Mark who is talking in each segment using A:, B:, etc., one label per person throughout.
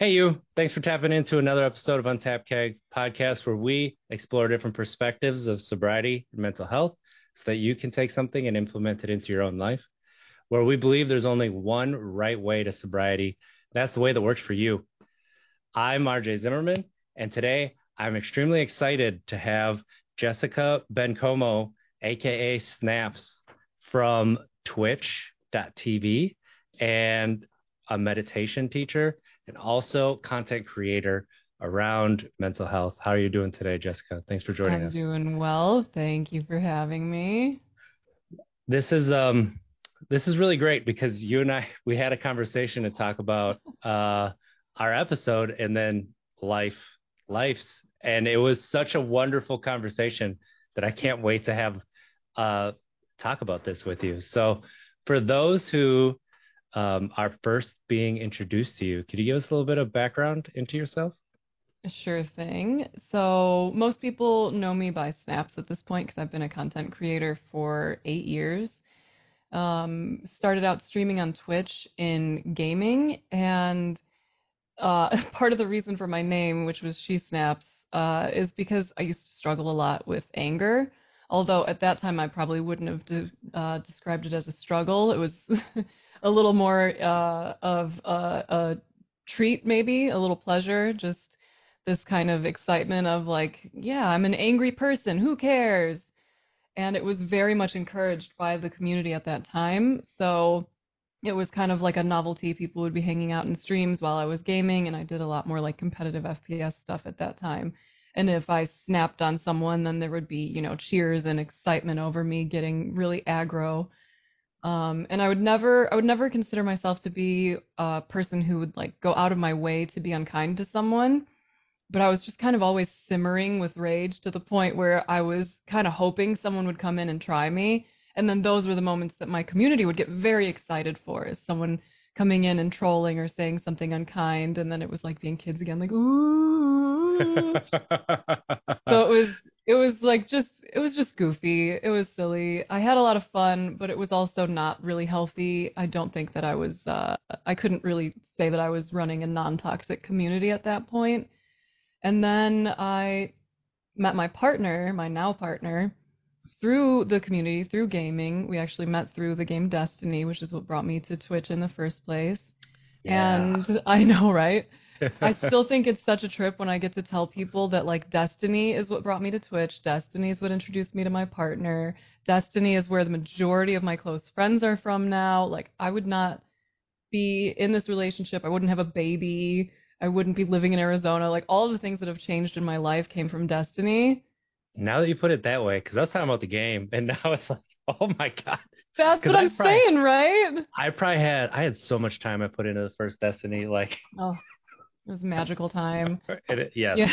A: Hey, you. Thanks for tapping into another episode of Untapped Keg podcast, where we explore different perspectives of sobriety and mental health so that you can take something and implement it into your own life. Where we believe there's only one right way to sobriety. That's the way that works for you. I'm RJ Zimmerman, and today I'm extremely excited to have Jessica Bencomo, aka Snaps, from Twitch.tv and a meditation teacher and also content creator around mental health. How are you doing today, Jessica? Thanks for joining us.
B: I'm doing well. Thank you for having me.
A: This is um this is really great because you and I we had a conversation to talk about uh our episode and then life life's and it was such a wonderful conversation that I can't wait to have uh talk about this with you. So for those who um, are first being introduced to you, could you give us a little bit of background into yourself?
B: Sure thing. So, most people know me by Snaps at this point because I've been a content creator for eight years. Um, started out streaming on Twitch in gaming, and uh, part of the reason for my name, which was She Snaps, uh, is because I used to struggle a lot with anger. Although at that time I probably wouldn't have de- uh, described it as a struggle. It was a little more uh, of a, a treat, maybe a little pleasure, just this kind of excitement of like, yeah, I'm an angry person. Who cares? And it was very much encouraged by the community at that time. So it was kind of like a novelty. People would be hanging out in streams while I was gaming, and I did a lot more like competitive FPS stuff at that time. And if I snapped on someone, then there would be, you know, cheers and excitement over me getting really aggro. Um, and I would never, I would never consider myself to be a person who would like go out of my way to be unkind to someone. But I was just kind of always simmering with rage to the point where I was kind of hoping someone would come in and try me. And then those were the moments that my community would get very excited for, is someone coming in and trolling or saying something unkind, and then it was like being kids again, like ooh. so it was it was like just it was just goofy. It was silly. I had a lot of fun, but it was also not really healthy. I don't think that I was uh I couldn't really say that I was running a non-toxic community at that point. And then I met my partner, my now partner, through the community, through gaming. We actually met through the game Destiny, which is what brought me to Twitch in the first place.
A: Yeah.
B: And I know, right? I still think it's such a trip when I get to tell people that like Destiny is what brought me to Twitch. Destiny is what introduced me to my partner. Destiny is where the majority of my close friends are from now. Like I would not be in this relationship. I wouldn't have a baby. I wouldn't be living in Arizona. Like all the things that have changed in my life came from Destiny.
A: now that you put it that way, because I was talking about the game, and now it's like, oh my god.
B: That's what
A: I
B: I'm
A: probably-
B: saying, right?
A: I probably had I had so much time I put into the first Destiny, like
B: Oh, it was a magical time.
A: it, yes.
B: Yeah.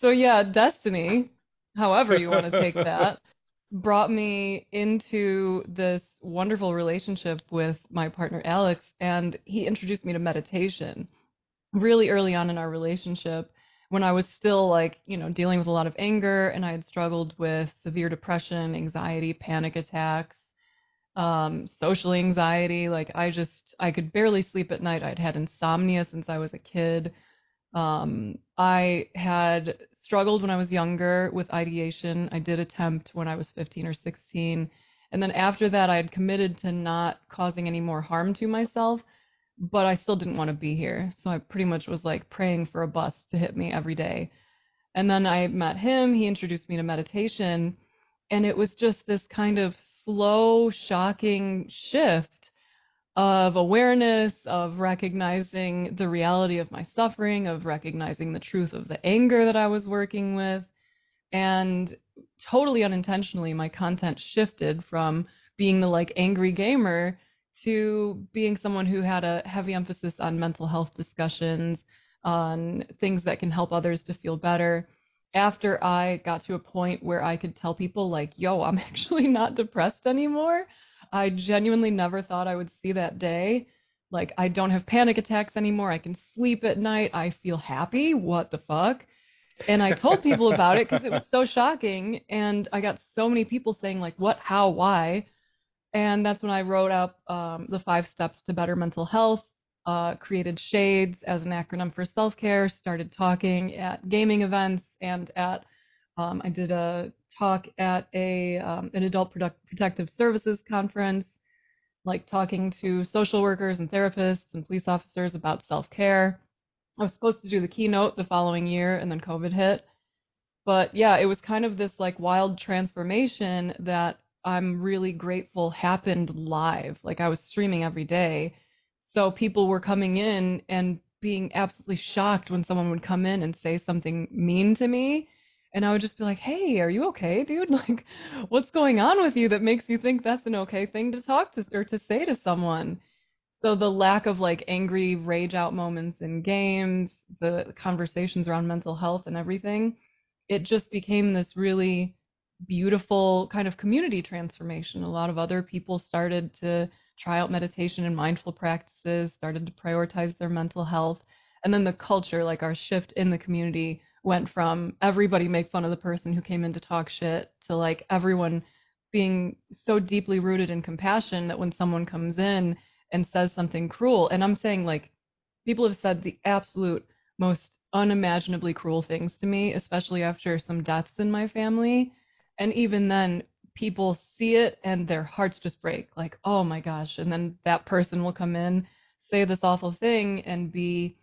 B: So yeah, Destiny, however you want to take that, brought me into this wonderful relationship with my partner Alex, and he introduced me to meditation really early on in our relationship when I was still like, you know, dealing with a lot of anger and I had struggled with severe depression, anxiety, panic attacks, um, social anxiety. Like I just I could barely sleep at night. I'd had insomnia since I was a kid. Um, I had struggled when I was younger with ideation. I did attempt when I was 15 or 16. And then after that, I had committed to not causing any more harm to myself, but I still didn't want to be here. So I pretty much was like praying for a bus to hit me every day. And then I met him. He introduced me to meditation. And it was just this kind of slow, shocking shift of awareness, of recognizing the reality of my suffering, of recognizing the truth of the anger that I was working with. And totally unintentionally, my content shifted from being the like angry gamer to being someone who had a heavy emphasis on mental health discussions, on things that can help others to feel better. After I got to a point where I could tell people, like, yo, I'm actually not depressed anymore, I genuinely never thought I would see that day. Like, I don't have panic attacks anymore. I can sleep at night. I feel happy. What the fuck? And I told people about it because it was so shocking. And I got so many people saying, like, what, how, why? And that's when I wrote up um, the five steps to better mental health. uh, created Shades as an acronym for self care, started talking at gaming events and at um, I did a talk at a um, an adult product, protective services conference, like talking to social workers and therapists and police officers about self care. I was supposed to do the keynote the following year, and then COVID hit. But yeah, it was kind of this like wild transformation that I'm really grateful happened live. Like I was streaming every day. So people were coming in and being absolutely shocked when someone would come in and say something mean to me. And I would just be like, hey, are you okay, dude? Like, what's going on with you that makes you think that's an okay thing to talk to or to say to someone? So the lack of like angry rage out moments in games, the conversations around mental health and everything, it just became this really beautiful kind of community transformation. A lot of other people started to try out meditation and mindful practices, started to prioritize their mental health. And then the culture, like our shift in the community, went from everybody make fun of the person who came in to talk shit to like everyone being so deeply rooted in compassion that when someone comes in and says something cruel, and I'm saying like people have said the absolute most unimaginably cruel things to me, especially after some deaths in my family. And even then, people see it and their hearts just break like, oh my gosh. And then that person will come in, say this awful thing, and be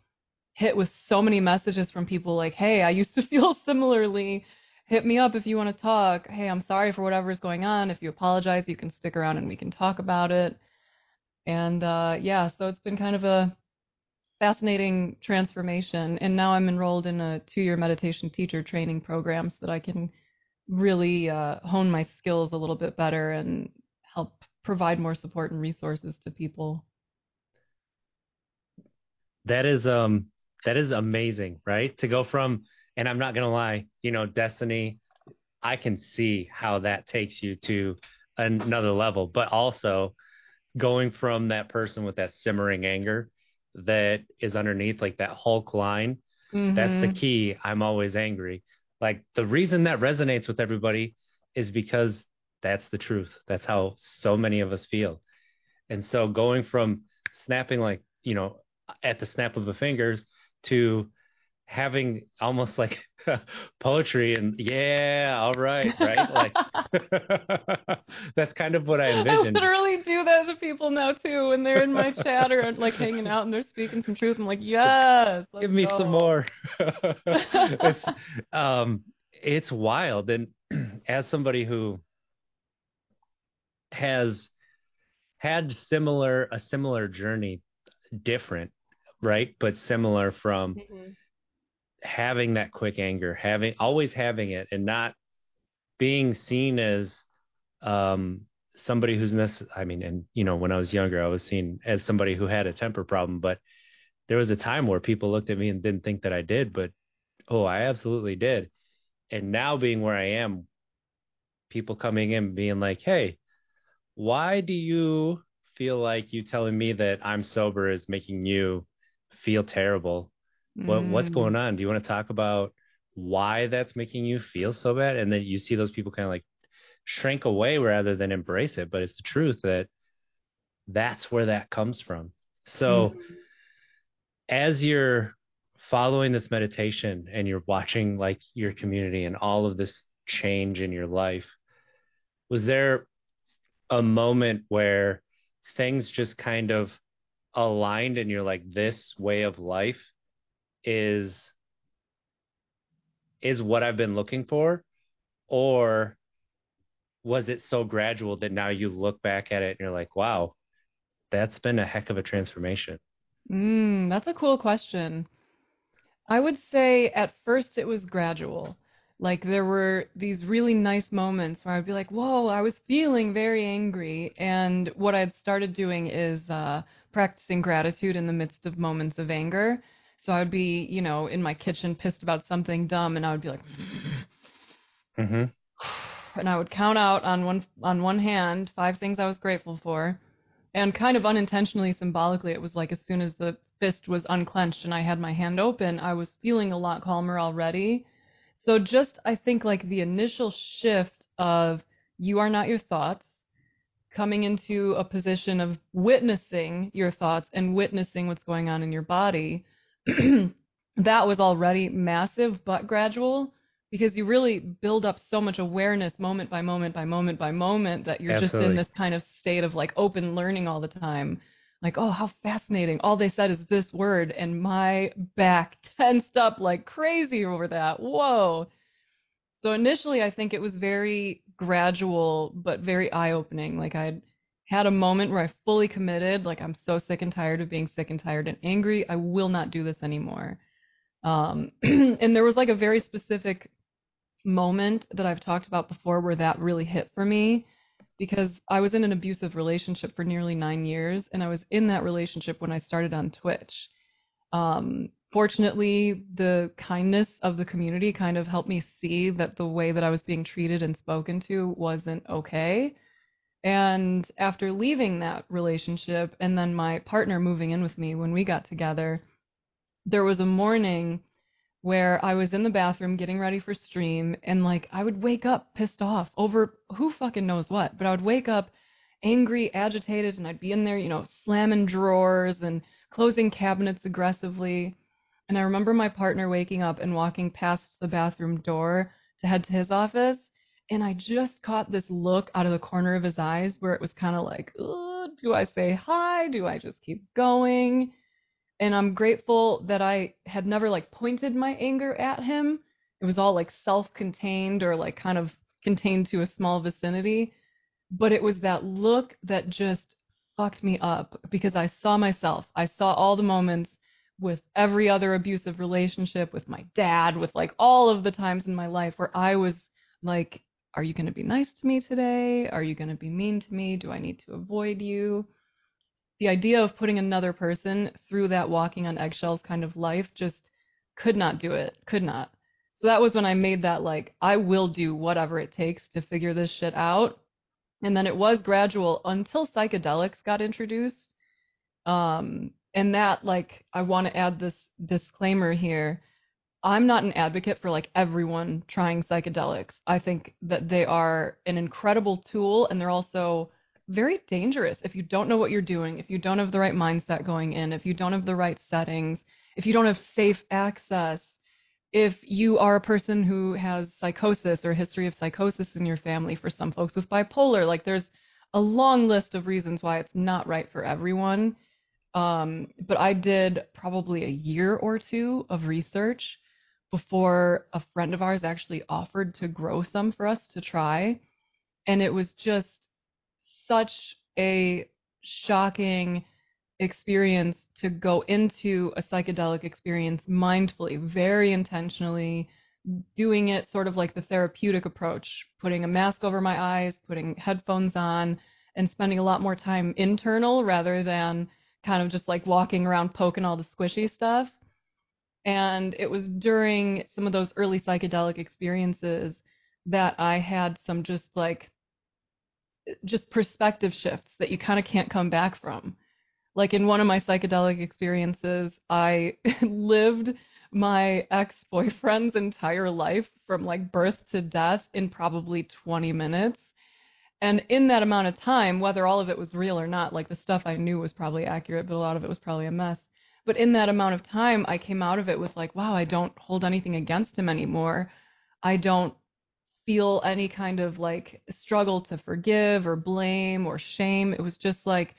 B: hit with so many messages from people like, hey, I used to feel similarly. Hit me up if you want to talk. Hey, I'm sorry for whatever is going on. If you apologize, you can stick around and we can talk about it. And uh, yeah, so it's been kind of a fascinating transformation. And now I'm enrolled in a two year meditation teacher training program so that I can really uh, hone my skills a little bit better and help provide more support and resources to people.
A: That is um that is amazing, right? To go from and I'm not gonna lie, you know, destiny, I can see how that takes you to another level, but also going from that person with that simmering anger that is underneath like that Hulk line. Mm-hmm. That's the mm-hmm. key. I'm always angry like the reason that resonates with everybody is because that's the truth. That's how so many of us feel. And so going from snapping like, you know, at the snap of the fingers to having almost like poetry and yeah, all right, right? Like that's kind of what I envisioned.
B: I literally do that to people now too when they're in my chat or like hanging out and they're speaking some truth. I'm like, yes,
A: give me go. some more. it's um, it's wild, and as somebody who has had similar a similar journey, different, right, but similar from. Mm-hmm having that quick anger, having always having it, and not being seen as um, somebody who's necess- I mean, and you know, when I was younger, I was seen as somebody who had a temper problem, but there was a time where people looked at me and didn't think that I did, but oh, I absolutely did. And now being where I am, people coming in being like, "Hey, why do you feel like you telling me that I'm sober is making you feel terrible what what's mm. going on? Do you want to talk about why that's making you feel so bad? And then you see those people kind of like shrink away rather than embrace it. But it's the truth that that's where that comes from. So mm. as you're following this meditation and you're watching like your community and all of this change in your life, was there a moment where things just kind of aligned and you're like, this way of life is is what I've been looking for? Or was it so gradual that now you look back at it and you're like wow that's been a heck of a transformation?
B: Mm, that's a cool question. I would say at first it was gradual. Like there were these really nice moments where I'd be like, "Whoa, I was feeling very angry." And what I'd started doing is uh, practicing gratitude in the midst of moments of anger. So I would be, you know, in my kitchen pissed about something dumb, and I would be like, mm-hmm. and I would count out on one on one hand five things I was grateful for, and kind of unintentionally, symbolically, it was like as soon as the fist was unclenched and I had my hand open, I was feeling a lot calmer already. So just I think like the initial shift of you are not your thoughts, coming into a position of witnessing your thoughts and witnessing what's going on in your body, that was already massive but gradual because you really build up so much awareness moment by moment by moment by moment that you're just in this kind of state of like open learning all the time. Like, oh, how fascinating. All they said is this word, and my back tensed up like crazy over that. Whoa. So initially, I think it was very gradual, but very eye opening. Like, I'd had a moment where I fully committed, like, I'm so sick and tired of being sick and tired and angry. I will not do this anymore. Um, and there was like a very specific moment that I've talked about before where that really hit for me because I was in an abusive relationship for nearly nine years, and I was in that relationship when I started on Twitch. Um, fortunately, the kindness of the community kind of helped me see that the way that I was being treated and spoken to wasn't okay. And after leaving that relationship and then my partner moving in with me when we got together, there was a morning where I was in the bathroom getting ready for stream and like I would wake up pissed off over who fucking knows what, but I would wake up angry, agitated, and I'd be in there, you know, slamming drawers and closing cabinets aggressively. And I remember my partner waking up and walking past the bathroom door to head to his office. And I just caught this look out of the corner of his eyes where it was kind of like, do I say hi? Do I just keep going? And I'm grateful that I had never like pointed my anger at him. It was all like self contained or like kind of contained to a small vicinity. But it was that look that just fucked me up because I saw myself. I saw all the moments with every other abusive relationship, with my dad, with like all of the times in my life where I was like, are you going to be nice to me today? Are you going to be mean to me? Do I need to avoid you? The idea of putting another person through that walking on eggshells kind of life just could not do it. Could not. So that was when I made that like, I will do whatever it takes to figure this shit out. And then it was gradual until psychedelics got introduced. Um, and that, like, I want to add this disclaimer here. I'm not an advocate for like everyone trying psychedelics. I think that they are an incredible tool and they're also very dangerous if you don't know what you're doing, if you don't have the right mindset going in, if you don't have the right settings, if you don't have safe access, if you are a person who has psychosis or a history of psychosis in your family, for some folks with bipolar, like there's a long list of reasons why it's not right for everyone. Um, but I did probably a year or two of research before a friend of ours actually offered to grow some for us to try. And it was just such a shocking experience to go into a psychedelic experience mindfully, very intentionally, doing it sort of like the therapeutic approach, putting a mask over my eyes, putting headphones on, and spending a lot more time internal rather than kind of just like walking around poking all the squishy stuff. And it was during some of those early psychedelic experiences that I had some just like just perspective shifts that you kind of can't come back from. Like in one of my psychedelic experiences, I lived my ex-boyfriend's entire life from like birth to death in probably 20 minutes. And in that amount of time, whether all of it was real or not, like the stuff I knew was probably accurate, but a lot of it was probably a mess. But in that amount of time, I came out of it with like, wow, I don't hold anything against him anymore. I don't feel any kind of like struggle to forgive or blame or shame. It was just like,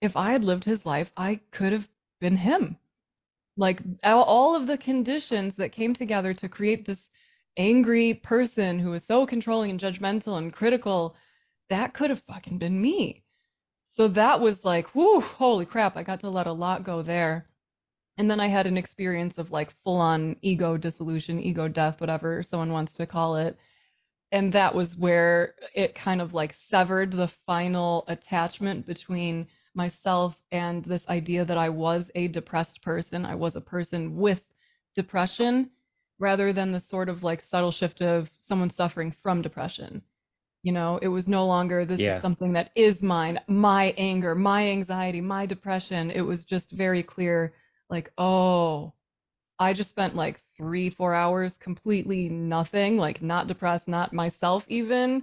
B: if I had lived his life, I could have been him. Like all- of the conditions that came together to create this angry person who was so controlling and judgmental and critical, that could have fucking been me. So that was like, whoo, holy crap, I got to let a lot go there. And then I had an experience of like full on ego dissolution, ego death, whatever someone wants to call it. And that was where it kind of like severed the final attachment between myself and this idea that I was a depressed person. I was a person with depression rather than the sort of like subtle shift of someone suffering from depression. You know, it was no longer this
A: Yeah.
B: is something that is mine, my anger, my anxiety, my depression. It was just very clear like, oh, I just spent like three, four hours completely nothing, like not depressed, not myself even.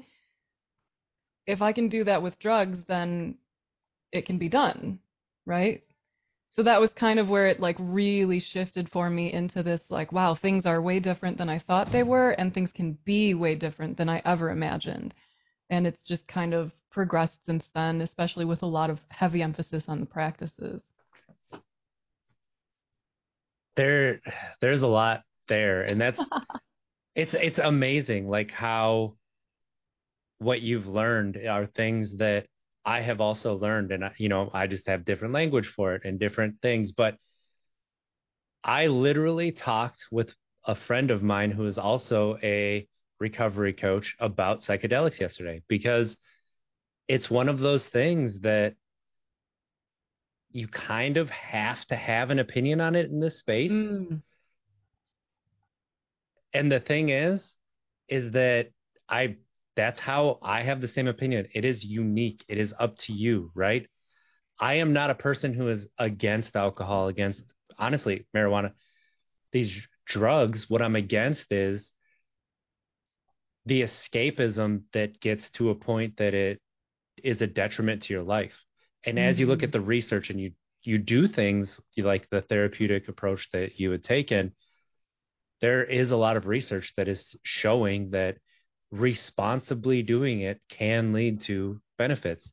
B: if I can do that with drugs, then it can be done, right? So that was kind of where it like really shifted for me into this like, wow, things are way different than I thought they were, and things can be way different than I ever imagined. And it's just kind of progressed since then, especially with a lot of heavy emphasis on the practices.
A: There there's a lot there. And that's it's it's amazing like how what you've learned are things that I have also learned, and I, you know, I just have different language for it and different things. But I literally talked with a friend of mine who is also a recovery coach about psychedelics yesterday because it's one of those things that you kind of have to have an opinion on it in this space. Mm. And the thing is, is that I that's how I have the same opinion. It is unique. It is up to you, right? I am not a person who is against alcohol, against honestly marijuana. These drugs, what I'm against is the escapism that gets to a point that it is a detriment to your life. And mm-hmm. as you look at mm-hmm. the research and you you do things like the therapeutic approach that you had taken, there is a lot of research that is showing that responsibly doing it can lead to benefits.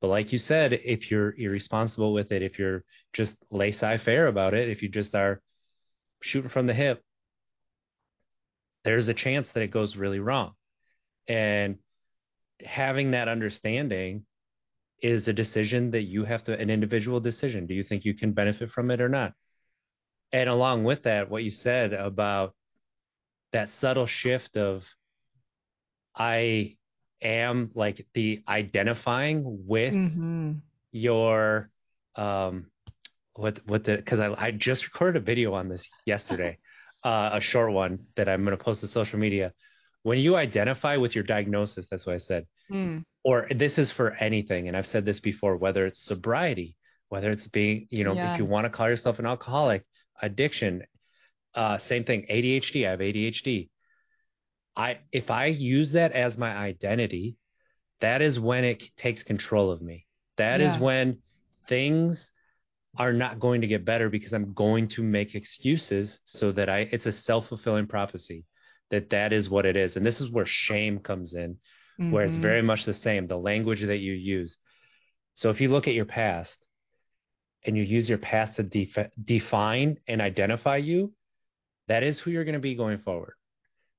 A: But like you said, if you're irresponsible with it, if you're just laissez-faire about it, if you just are shooting from the hip, there's a chance that it goes really wrong. And having that understanding is a decision that you have to an individual decision. Do you think you can benefit from it or not? And along with that, what you said about that subtle shift of I am like the identifying with mm-hmm. your um what what the because I I just recorded a video on this yesterday, uh, a short one that I'm going to post to social media. When you identify with your diagnosis, that's what I said. Mm. Or this is for anything, and I've said this before, whether it's sobriety, whether it's being, you know, yeah. if you want to call yourself an alcoholic, addiction, uh, same thing, ADHD. I have ADHD. I if I use that as my identity, that is when it takes control of me. That yeah. is when things are not going to get better because I'm going to make excuses so that I it's a self-fulfilling prophecy that that is what it is. And this is where shame comes in, mm-hmm. where it's mm-hmm. very much the same, the language that you use. So if you look at your past and you use your past to def- define and identify you, that is who you're going to be going forward.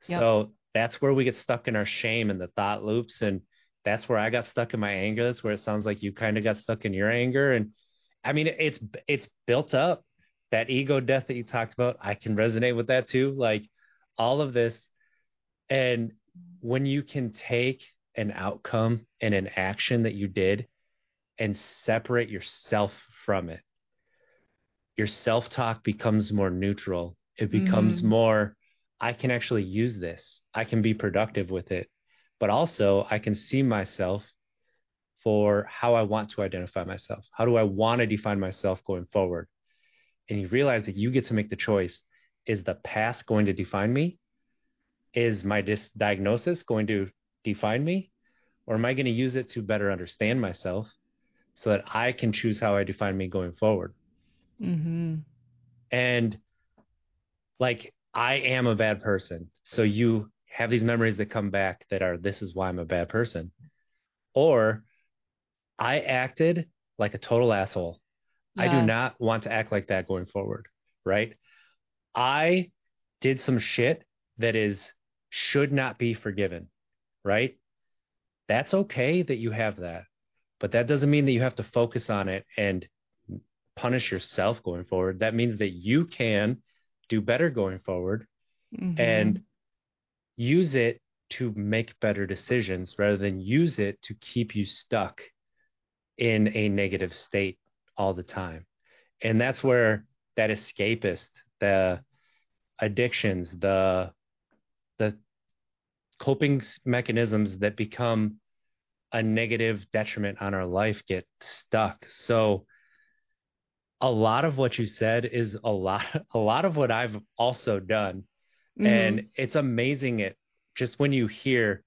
A: Yep. So that's where we get stuck in our shame and the thought loops and that's where I got stuck in my anger. That's where it sounds like you kind of got stuck in your anger. And I mean, it's it's built up. That ego death that you talked about, I can resonate with that too. Like all of this, and when you can take an outcome and an action that you did and separate yourself from it, your self talk becomes more neutral. It becomes mm-hmm. more I can actually use this. I can be productive with it. But also, I can see myself for how I want to identify myself. How do I want to define myself going forward? And you realize that you get to make the choice. Is the past going to define me? Is my dis- diagnosis going to define me? Or am I going to use it to better understand myself so that I can choose how I define me going forward? Mm-hmm. And like I am a bad person. So you have these memories that come back that are, this is why I'm a bad person. Or I acted like a total asshole. Yeah. I do not want to act like that going forward. Right. I did some shit that is, should not be forgiven. Right. That's okay that you have that. But that doesn't mean that you have to focus on it and punish yourself going forward. That means that you can do better going forward mm-hmm. and use it to make better decisions rather than use it to keep you stuck in a negative state all the time. And that's where that escapist, the addictions, the the coping mechanisms that become a negative detriment on our life get stuck. So a lot of what you said is a lot a lot of what I've also done. Mm-hmm. And it's amazing it just when you hear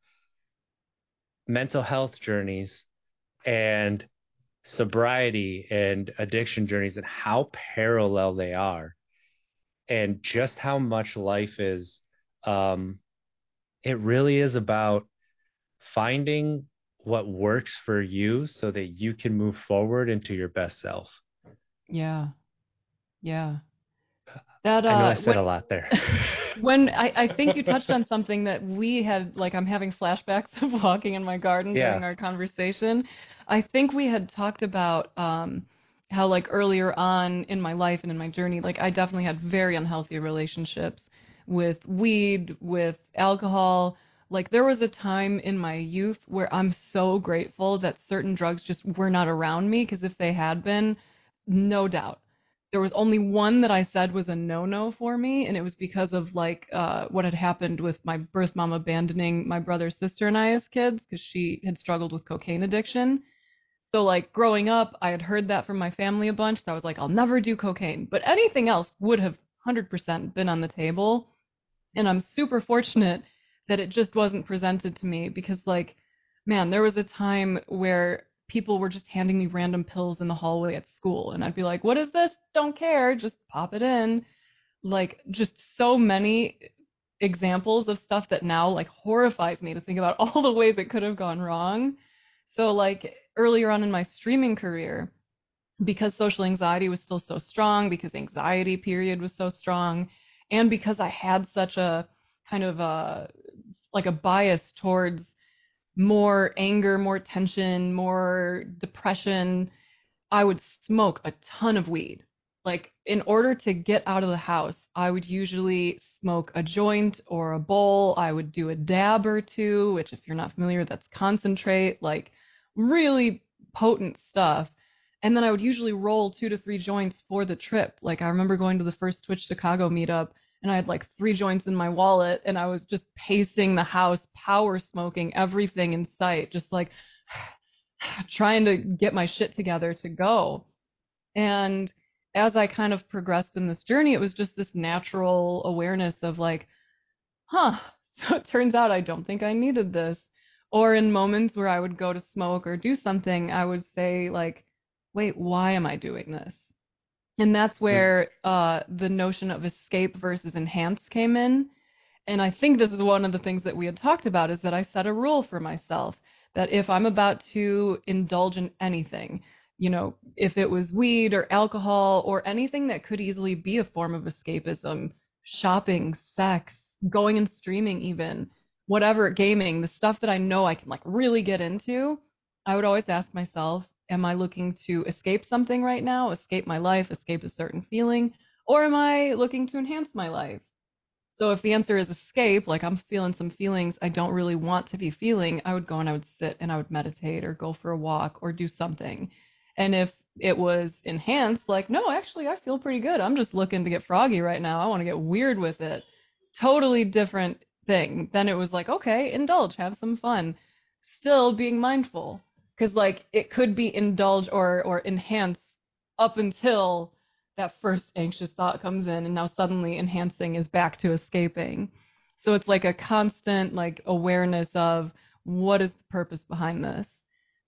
A: mental health journeys and sobriety and addiction journeys and how parallel they are and just how much life is um it really is about finding what works for you so that you can move forward into your best self
B: Yeah. Yeah. That uh
A: i know i said
B: when,
A: a lot there
B: when I, I think you touched on something that we had like I'm having flashbacks of walking in my garden
A: Yeah.
B: during our conversation. I think we had talked about um how like earlier on in my life and in my journey, like I definitely had very unhealthy relationships with weed, with alcohol. Like there was a time in my youth where I'm so grateful that certain drugs just were not around me because if they had been, no doubt. There was only one that I said was a no-no for me, and it was because of like uh, what had happened with my birth mom abandoning my brother, sister, and I as kids because she had struggled with cocaine addiction. So like growing up, I had heard that from my family a bunch. So I was like, I'll never do cocaine. But anything else would have 100% been on the table. And I'm super fortunate that it just wasn't presented to me because like, man, there was a time where people were just handing me random pills in the hallway at school and I'd be like, "What is this? Don't care. Just pop it in." Like just so many examples of stuff that now like horrifies me to think about all the ways it could have gone wrong. So like earlier on in my streaming career, because social anxiety was still so strong, because anxiety period was so strong, and because I had such a kind of a like a bias towards more anger, more tension, more depression, I would smoke a ton of weed. Like in order to get out of the house, I would usually smoke a joint or a bowl. I would do a dab or two, which if you're not familiar, that's concentrate, like really potent stuff. And then I would usually roll two to three joints for the trip. Like I remember going to the first Twitch Chicago meetup and I had like three joints in my wallet and I was just pacing the house, power smoking everything in sight, just like trying to get my shit together to go. And as I kind of progressed in this journey, it was just this natural awareness of like, huh, so it turns out I don't think I needed this. Or in moments where I would go to smoke or do something, I would say like, wait, why am I doing this? And that's where uh, the notion of escape versus enhance came in. And I think this is one of the things that we had talked about is that I set a rule for myself that if I'm about to indulge in anything, you know, if it was weed or alcohol or anything that could easily be a form of escapism, shopping, sex, going and streaming, even whatever, gaming, the stuff that I know I can like really get into, I would always ask myself, am I looking to escape something right now, escape my life, escape a certain feeling, or am I looking to enhance my life? So if the answer is escape, like I'm feeling some feelings I don't really want to be feeling, I would go and I would sit and I would meditate or go for a walk or do something. And if it was enhanced, like, no, actually, I feel pretty good. I'm just looking to get froggy right now. I want to get weird with it. Totally different thing. Then it was like, okay, indulge, have some fun. Still being mindful. Because, like, it could be indulge or, or enhance up until that first anxious thought comes in, and now suddenly enhancing is back to escaping. So it's like a constant, like, awareness of what is the purpose behind this.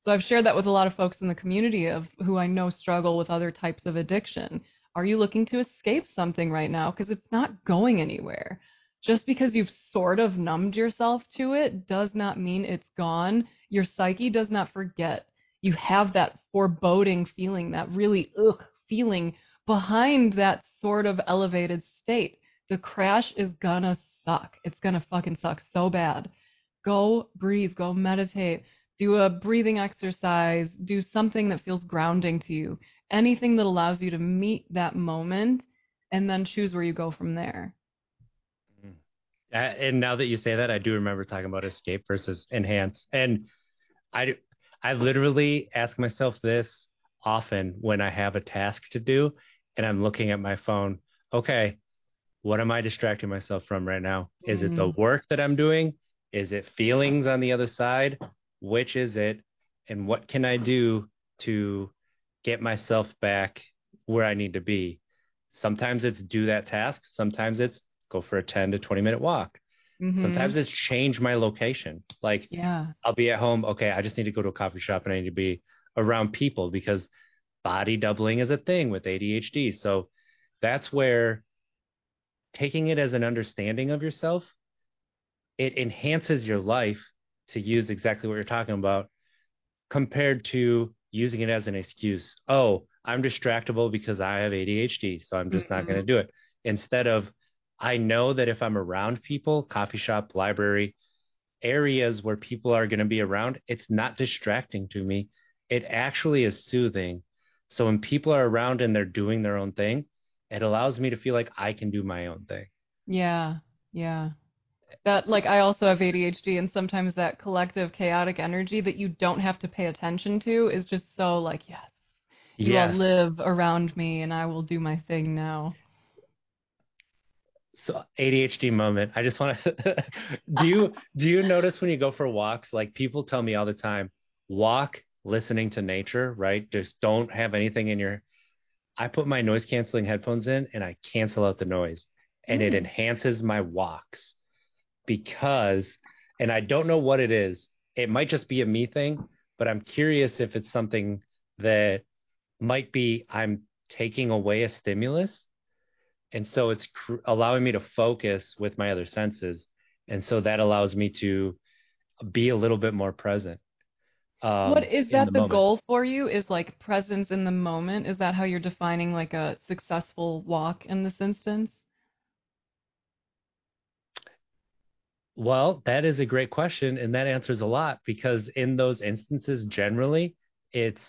B: So I've shared that with a lot of folks in the community of who I know struggle with other types of addiction. Are you looking to escape something right now? Because it's not going anywhere. Just because you've sort of numbed yourself to it does not mean it's gone. Your psyche does not forget. You have that foreboding feeling, that really ugh feeling behind that sort of elevated state. The crash is gonna suck. It's gonna fucking suck so bad. Go breathe, go meditate do a breathing exercise, do something that feels grounding to you, anything that allows you to meet that moment and then choose where you go from there.
A: Uh, and now that you say that, I do remember talking about escape versus enhance. And I, I literally ask myself this often when I have a task to do and I'm looking at my phone. Okay, what am I distracting myself from right now? Is it the
B: Mhm.
A: work that I'm doing? Is it feelings on the other side? Which is it? And what can I do to get myself back where I need to be? Sometimes it's do that task. Sometimes it's go for a 10 to 20 minute walk.
B: Mhm.
A: Sometimes it's change my location. Like
B: Yeah.
A: I'll be at home. Okay, I just need to go to a coffee shop and I need to be around people because body doubling is a thing with ADHD. So that's where taking it as an understanding of yourself, it enhances your life to use exactly what you're talking about compared to using it as an excuse. Oh, I'm distractible because I have ADHD, so I'm just not going to do it. Instead of, I know that if I'm around people, coffee shop, library, areas where people are going to be around, it's not distracting to me. It actually is soothing. So when people are around and they're doing their own thing, it allows me to feel like I can do my own thing.
B: Yeah. Yeah. That like I also have ADHD and sometimes that collective chaotic energy that you don't have to pay attention to is just so like, yes, you all live around me and I will do my thing now.
A: So ADHD moment. I just want to do you do you notice when you go for walks, like people tell me all the time, walk listening to nature, right? Just don't have anything in your I put my noise canceling headphones in and I cancel out the noise and it
B: Mm.
A: enhances my walks because and I don't know what it is. It might just be a me thing, but I'm curious if it's something that might be I'm taking away a stimulus and so it's cr- allowing me to focus with my other senses and so that allows me to be a little bit more present
B: What
A: um
B: is
A: in the
B: that the goal for you? Is like presence in the moment? Is that how you're defining like a successful walk in this instance?
A: well that is a great question and that answers a lot because in those instances generally it's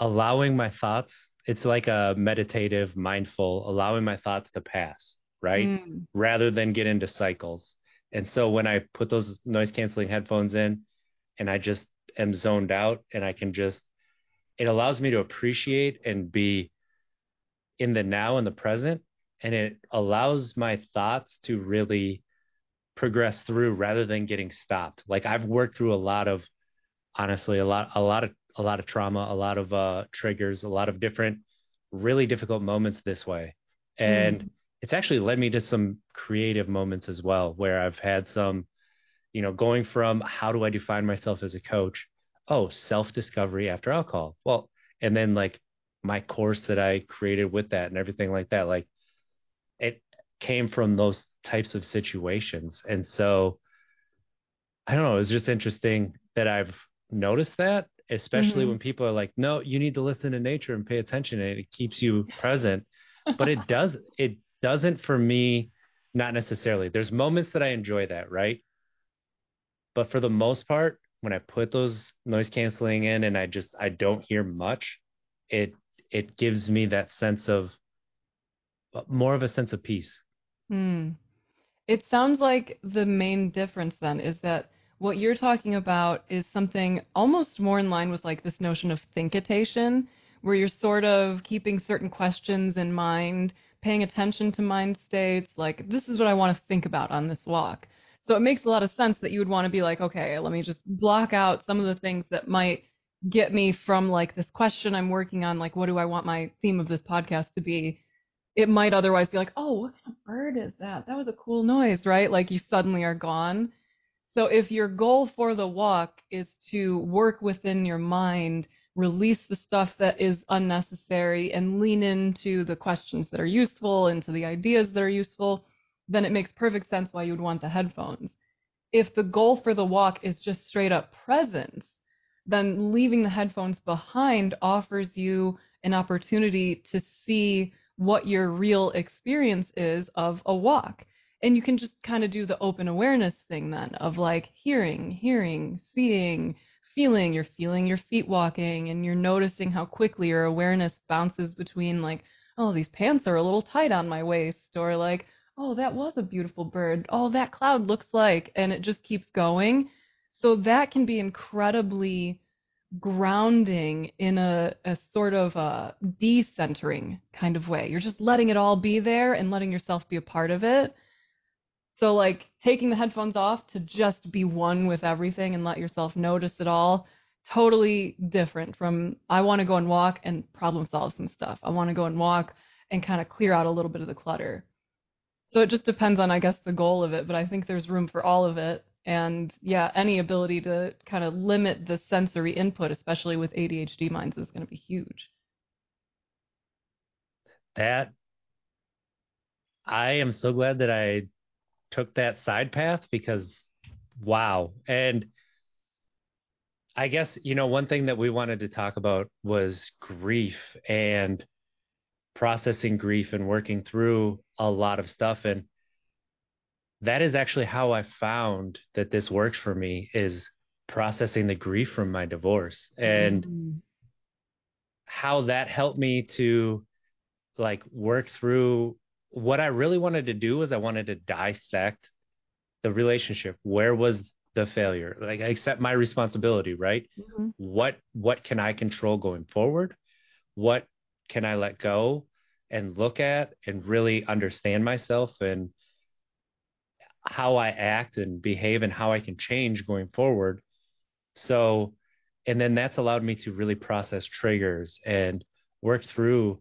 A: allowing my thoughts it's like a meditative mindful allowing my thoughts to pass right?
B: Mm.
A: rather than get into cycles. And so when i put those noise canceling headphones in and i just am zoned out and i can just it allows me to appreciate and be in the now and the present. And it allows my thoughts to really progress through rather than getting stopped. Like i've worked through a lot of honestly a lot a lot of a lot of trauma a lot of uh triggers a lot of different really difficult moments this way and
B: Mm.
A: it's actually led me to some creative moments as well where i've had some you know going from how do i define myself as a coach oh self discovery after alcohol well and then like my course that i created with that and everything like that like it came from those types of situations and so I don't know. It's just interesting that I've noticed that, especially
B: Mhm.
A: when people are like, no, you need to listen to nature and pay attention and it keeps you present. But it does, it doesn't for me, not necessarily. There's moments that I enjoy that, right? But for the most part, when I put those noise canceling in and I just I don't hear much, it it gives me that sense of more of a sense of peace.
B: Hmm. It sounds like the main difference then is that what you're talking about is something almost more in line with like this notion of thinkitation, where you're sort of keeping certain questions in mind, paying attention to mind states, like this is what I want to think about on this walk. So it makes a lot of sense that you would want to be like, okay, let me just block out some of the things that might get me from like this question I'm working on, like what do I want my theme of this podcast to be? it might otherwise be like, oh, what kind of bird is that? That was a cool noise, right? Like you suddenly are gone. So if your goal for the walk is to work within your mind, release the stuff that is unnecessary and lean into the questions that are useful, into the ideas that are useful, then it makes perfect sense why you would want the headphones. If the goal for the walk is just straight up presence, then leaving the headphones behind offers you an opportunity to see what your real experience is of a walk. And you can just kind of do the open awareness thing then of like hearing, hearing, seeing, feeling. You're feeling your feet walking and you're noticing how quickly your awareness bounces between like, oh, these pants are a little tight on my waist, or like, oh, that was a beautiful bird. Oh, that cloud looks like, and it just keeps going. So that can be incredibly grounding in a, a sort of a decentering kind of way. You're just letting it all be there and letting yourself be a part of it. So, like taking the headphones off to just be one with everything and let yourself notice it all, totally different from I want to go and walk and problem solve some stuff. I want to go and walk and kind of clear out a little bit of the clutter. So it just depends on, I guess, the goal of it, but I think there's room for all of it. And yeah, any ability to kind of limit the sensory input, especially with ADHD minds, is going to be huge.
A: That I am so glad that I took that side path because wow. And I guess, you know, one thing that we wanted to talk about was grief and processing grief and working through a lot of stuff. And that is actually how I found that this works for me is processing the grief from my divorce and mm-hmm. how that helped me to like work through what I really wanted to do was I wanted to dissect the relationship. Where was the failure? Like I accept my responsibility, right? Mm-hmm. What what can I control going forward? What can I let go and look at and really understand myself and how I act and behave and how I can change going forward. So, and then that's allowed me to really process triggers and work through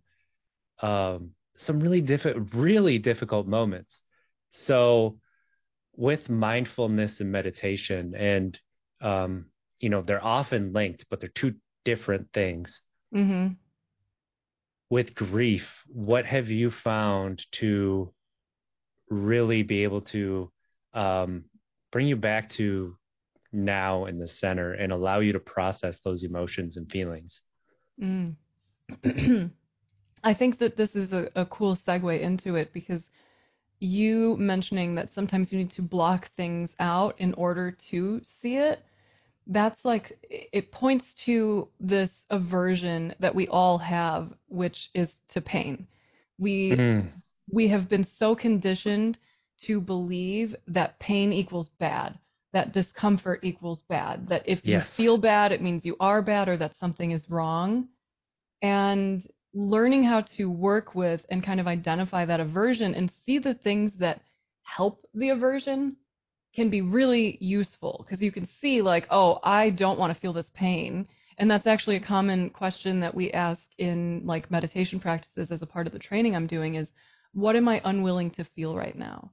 A: um, some really difficult, really difficult moments. So, with mindfulness and meditation, and um, you know, they're often linked, but they're two different things. Mm-hmm. With grief, what have you found to really be able to um, bring you back to now in the center and allow you to process those emotions and feelings? Mm.
B: I think that this is a, a cool segue into it because you mentioning that sometimes you need to block things out in order to see it that's like it points to this aversion that we all have which is to pain we mm. we have been so conditioned to believe that pain equals bad that discomfort equals bad that if yes. you feel bad it means you are bad or that something is wrong and learning how to work with and kind of identify that aversion and see the things that help the aversion can be really useful. Because you can see like oh i don't want to feel this pain. And that's actually a common question that we ask in like meditation practices as a part of the training i'm doing is what am i unwilling to feel right now?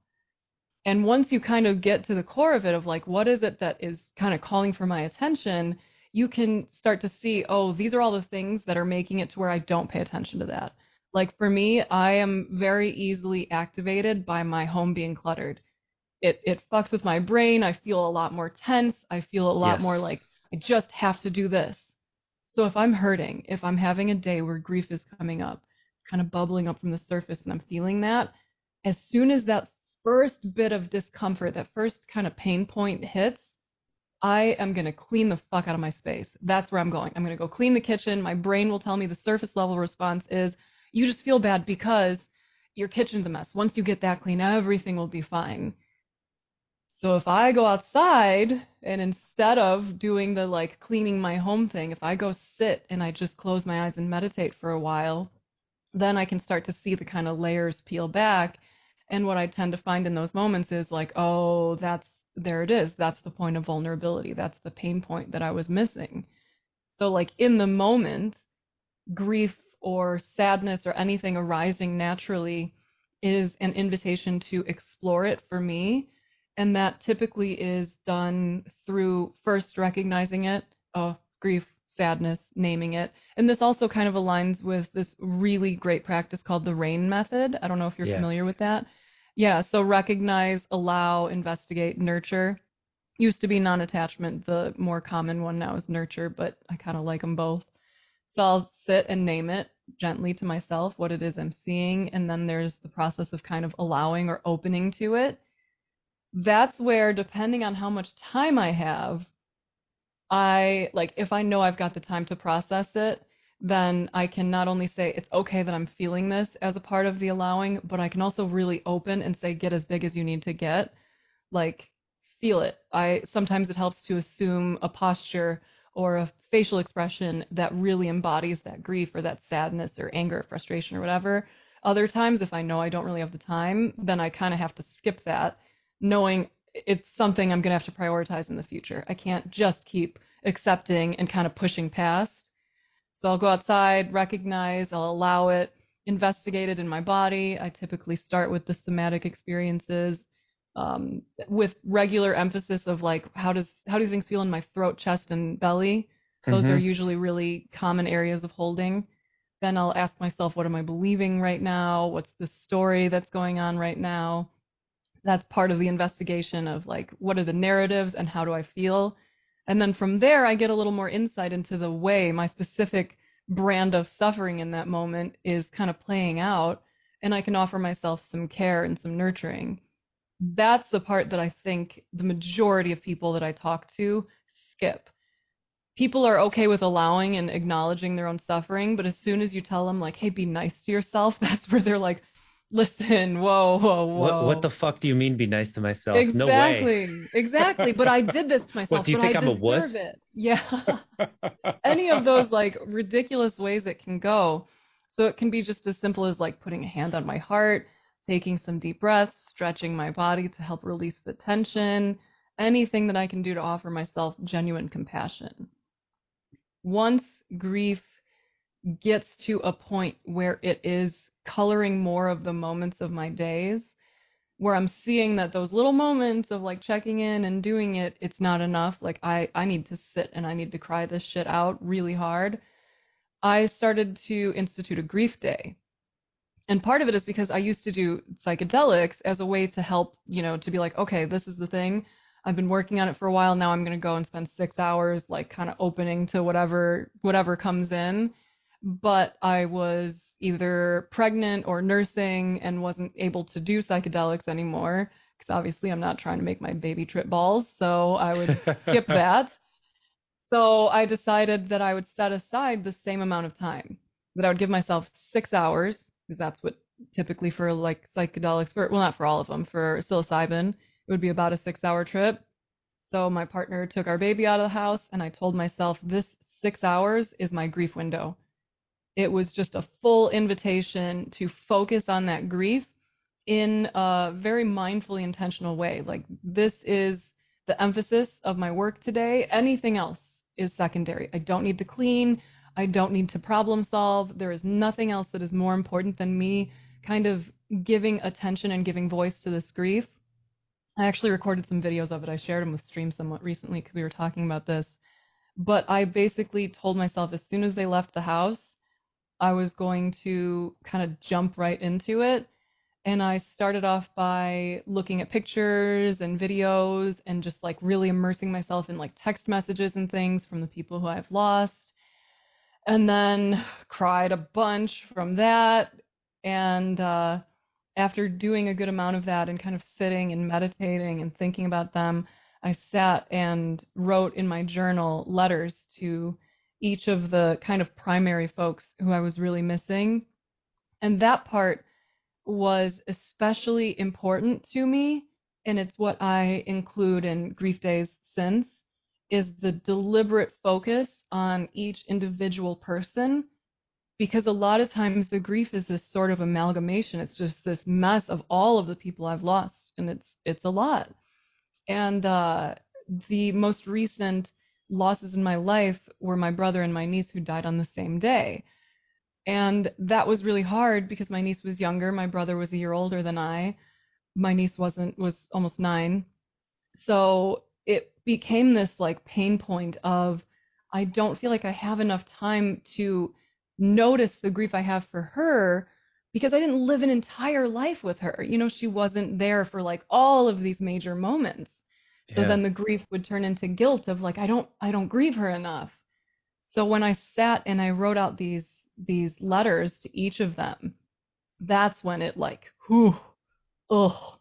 B: And once you kind of get to the core of it of like what is it that is kind of calling for my attention you can start to see, oh, these are all the things that are making it to where I don't pay attention to that. Like for me, I am very easily activated by my home being cluttered. It it fucks with my brain. I feel a lot more tense. I feel a lot yes. more like I just have to do this. So if I'm hurting, if I'm having a day where grief is coming up, kind of bubbling up from the surface and I'm feeling that, as soon as that first bit of discomfort, that first kind of pain point hits, I am going to clean the fuck out of my space. That's where I'm going. I'm going to go clean the kitchen. My brain will tell me the surface level response is you just feel bad because your kitchen's a mess. Once you get that clean, everything will be fine. So if I go outside and instead of doing the like cleaning my home thing, if I go sit and I just close my eyes and meditate for a while, then I can start to see the kind of layers peel back. And what I tend to find in those moments is like, oh, that's there it is. That's the point of vulnerability. That's the pain point that I was missing. So, like in the moment, grief or sadness or anything arising naturally is an invitation to explore it for me. And that typically is done through first recognizing it, oh, grief, sadness, naming it. And this also kind of aligns with this really great practice called the RAIN method. I don't know if you're yeah. familiar with that. Yeah, so recognize, allow, investigate, nurture. Used to be non attachment. The more common one now is nurture, but I kind of like them both. So I'll sit and name it gently to myself what it is I'm seeing. And then there's the process of kind of allowing or opening to it. That's where, depending on how much time I have, I like if I know I've got the time to process it, then I can not only say it's okay that I'm feeling this as a part of the allowing, but I can also really open and say get as big as you need to get. Like feel it. I sometimes it helps to assume a posture or a facial expression that really embodies that grief or that sadness or anger or frustration or whatever. Other times if I know I don't really have the time, then I kind of have to skip that knowing it's something I'm going to have to prioritize in the future. I can't just keep accepting and kind of pushing past so I'll go outside, recognize, I'll allow it, investigate it in my body. I typically start with the somatic experiences um, with regular emphasis of like how does how do things feel in my throat, chest, and belly. Those
A: Mhm.
B: are usually really common areas of holding. Then I'll ask myself, what am I believing right now? What's the story that's going on right now? That's part of the investigation of like, what are the narratives and how do I feel? And then from there, I get a little more insight into the way my specific brand of suffering in that moment is kind of playing out. And I can offer myself some care and some nurturing. That's the part that I think the majority of people that I talk to skip people are okay with allowing and acknowledging their own suffering, but as soon as you tell them like, "Hey, be nice to yourself," that's where they're like, "Listen, whoa, whoa, whoa."
A: What what the fuck do you mean be nice to myself? No way.
B: exactly, exactly. But I did this to myself.
A: What, do you think
B: I
A: I'm a wuss?
B: It. Yeah. Any of those like ridiculous ways it can go. So it can be just as simple as like putting a hand on my heart, taking some deep breaths, stretching my body to help release the tension. Anything that I can do to offer myself genuine compassion once grief gets to a point where it is coloring more of the moments of my days, where I'm seeing that those little moments of like checking in and doing it, it's not enough. Like I, I need to sit and I need to cry this shit out really hard. I started to institute a grief day. And part of it is because I used to do psychedelics as a way to help, you know, to be like, okay, this is the thing. I've been working on it for a while. Now I'm going to go and spend six hours, like kind of opening to whatever whatever comes in. But I was either pregnant or nursing and wasn't able to do psychedelics anymore because obviously I'm not trying to make my baby trip balls. So I would skip that. So I decided that I would set aside the same amount of time. That I would give myself six hours because that's what typically for like psychedelics for well not for all of them for psilocybin it would be about a six hour trip. So my partner took our baby out of the house, and I told myself this six hours is my grief window. It was just a full invitation to focus on that grief in a very mindfully intentional way. Like, this is the emphasis of my work today. Anything else is secondary. I don't need to clean. I don't need to problem solve. There is nothing else that is more important than me kind of giving attention and giving voice to this grief. I actually recorded some videos of it. I shared them with Stream somewhat recently because we were talking about this. But I basically told myself as soon as they left the house, I was going to kind of jump right into it. And I started off by looking at pictures and videos and just like really immersing myself in like text messages and things from the people who I've lost. And then cried a bunch from that. And, uh, after doing a good amount of that and kind of sitting and meditating and thinking about them, I sat and wrote in my journal letters to each of the kind of primary folks who I was really missing. And that part was especially important to me, and it's what I include in Grief Days since, is the deliberate focus on each individual person because a lot of times the grief is this sort of amalgamation it's just this mess of all of the people i've lost and it's it's a lot and uh the most recent losses in my life were my brother and my niece who died on the same day and that was really hard because my niece was younger my brother was a year older than i my niece wasn't was almost 9 so it became this like pain point of i don't feel like i have enough time to notice the grief I have for her because I didn't live an entire life with her. You know, she wasn't there for like all of these major moments. So
A: Yeah.
B: then the grief would turn into guilt of like I don't I don't grieve her enough. So when I sat and I wrote out these these letters to each of them, that's when it like whew ugh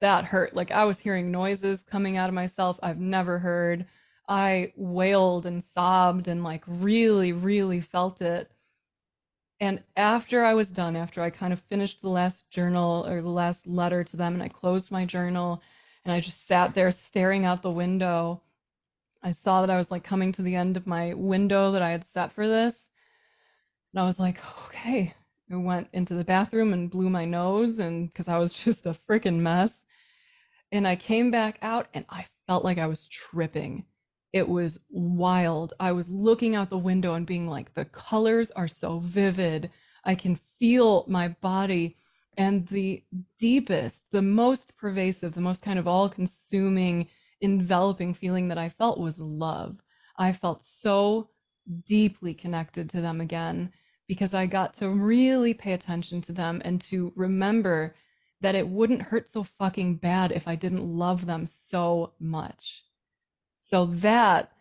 B: that hurt. Like I was hearing noises coming out of myself I've never heard. I wailed and sobbed and like really, really felt it. And after I was done, after I kind of finished the last journal or the last letter to them, and I closed my journal and I just sat there staring out the window, I saw that I was like coming to the end of my window that I had set for this. And I was like, okay. I went into the bathroom and blew my nose, and because I was just a freaking mess. And I came back out and I felt like I was tripping. It was wild. I was looking out the window and being like, the colors are so vivid. I can feel my body. And the deepest, the most pervasive, the most kind of all consuming, enveloping feeling that I felt was love. I felt so deeply connected to them again because I got to really pay attention to them and to remember that it wouldn't hurt so fucking bad if I didn't love them so much. So that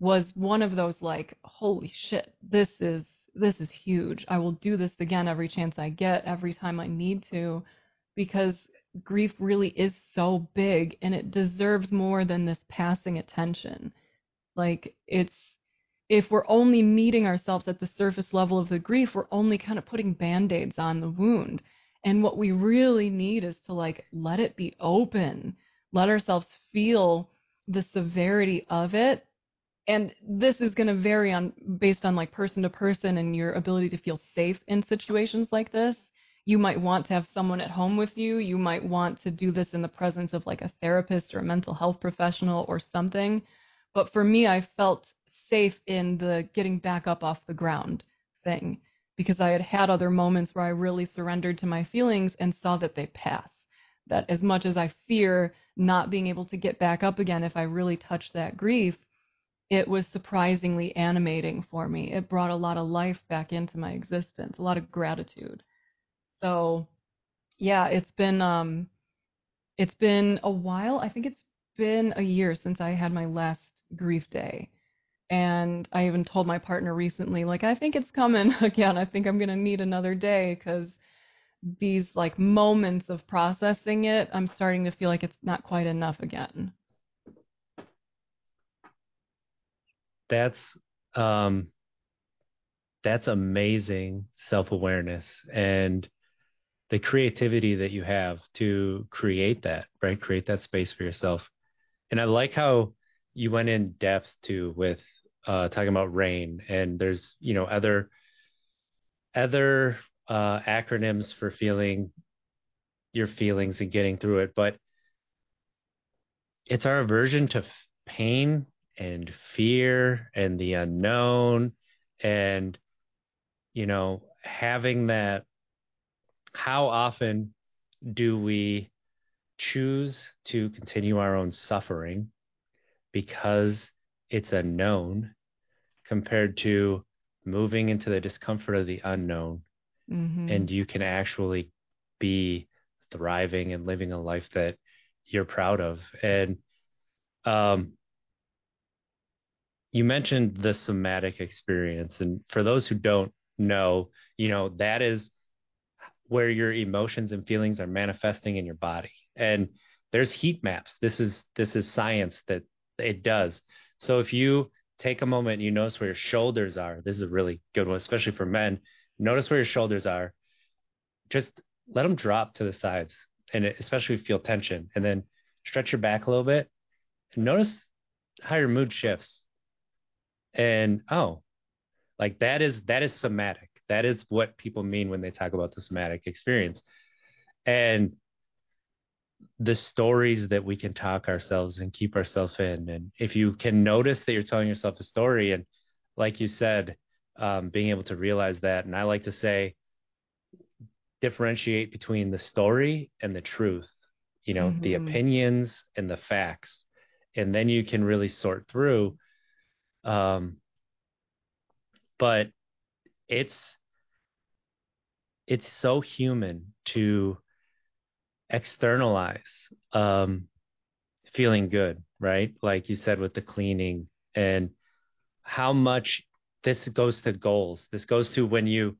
B: was one of those like, holy shit, this is this is huge. I will do this again every chance I get, every time I need to, because grief really is so big and it deserves more than this passing attention. Like it's if we're only meeting ourselves at the surface level of the grief, we're only kind of putting band-aids on the wound. And what we really need is to like let it be open, let ourselves feel the severity of it. And this is going to vary on based on like person to person and your ability to feel safe in situations like this. You might want to have someone at home with you. You might want to do this in the presence of like a therapist or a mental health professional or something. But for me, I felt safe in the getting back up off the ground thing because I had had other moments where I really surrendered to my feelings and saw that they pass. That as much as I fear not being able to get back up again if I really touch that grief, it was surprisingly animating for me. It brought a lot of life back into my existence, a lot of gratitude. So, yeah, it's been um it's been a while. I think it's been a year since I had my last grief day. And I even told my partner recently, like, I think it's coming again. I think I'm to need another day because these like moments of processing it, I'm starting to feel like it's not quite enough again.
A: That's um that's amazing self-awareness and the creativity that you have to create that, right? Create that space for yourself. And I like how you went in depth too with uh, talking about rain, and there's you know other other uh, acronyms for feeling your feelings and getting through it, but it's our aversion to pain and fear and the unknown, and you know having that. How often do we choose to continue our own suffering because it's a known compared to moving into the discomfort of the unknown
B: Mm-hmm.
A: and you can actually be thriving and living a life that you're proud of and um you mentioned the somatic experience and for those who don't know you know that is where your emotions and feelings are manifesting in your body and there's heat maps this is this is science that it does so if you take a moment and you notice where your shoulders are, this is a really good one, especially for men. Notice where your shoulders are. Just let them drop to the sides, and especially feel tension, and then stretch your back a little bit. And notice how your mood shifts. And oh, like that is that is somatic. That is what people mean when they talk about the somatic experience. And the stories that we can talk ourselves and keep ourselves in. And if you can notice that you're telling yourself a story, and like you said, um, being able to realize that, and I like to say, differentiate between the story and the truth, you know, mm-hmm. the opinions and the facts. And then you can really sort through. Um, but it's it's so human to externalize um, feeling good, right? Like you said with the cleaning and how much this goes to goals. This goes to when you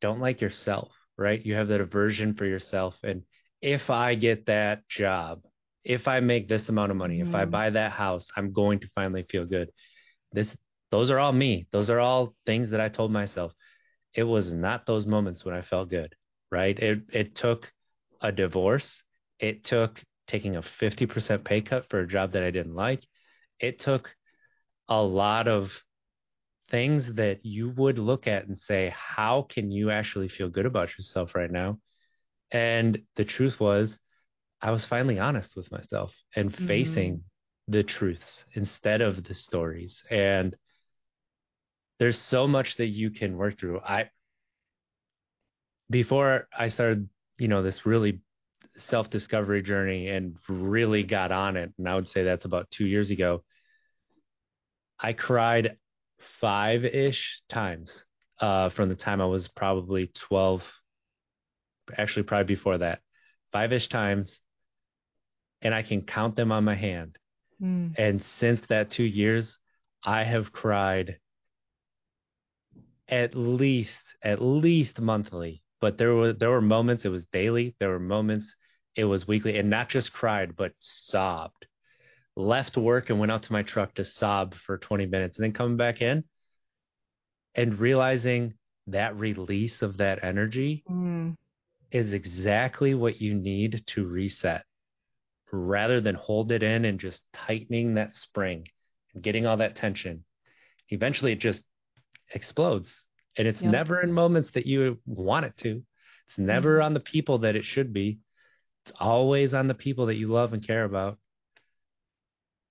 A: don't like yourself, right? You have that aversion for yourself. And if I get that job, if I make this amount of money, mm-hmm. if I mm-hmm. buy that house, I'm going to finally feel good. This those are all me. Those are all things that I told myself. It was not those moments when I felt good, right? It it took a divorce. It took taking a 50% pay cut for a job that I didn't like. It took a lot of things that you would look at and say, how can you actually feel good about yourself right now? And the truth was, I was finally honest with myself and mm-hmm. facing the truths instead of the stories. And there's so much that you can work through. I before I started, you know, this really self discovery journey and really got on it, and I would say that's about two years ago, I cried five ish times uh, from the time I was probably 12, actually, probably before that, five ish times. And I can count them on my hand.
B: Mm.
A: And since that two years, I have cried at least, at least monthly. But there were there were moments it was daily. There were moments it was weekly, and not just cried, but sobbed. Left work and went out to my truck to sob for 20 minutes, and then coming back in and realizing that release of that energy
B: Mm.
A: is exactly what you need to reset rather than hold it in and just tightening that spring and getting all that tension. Eventually it just explodes. And it's
B: Yep.
A: never in moments that you want it to. It's never
B: Mhm.
A: on the people that it should be. It's always on the people that you love and care about.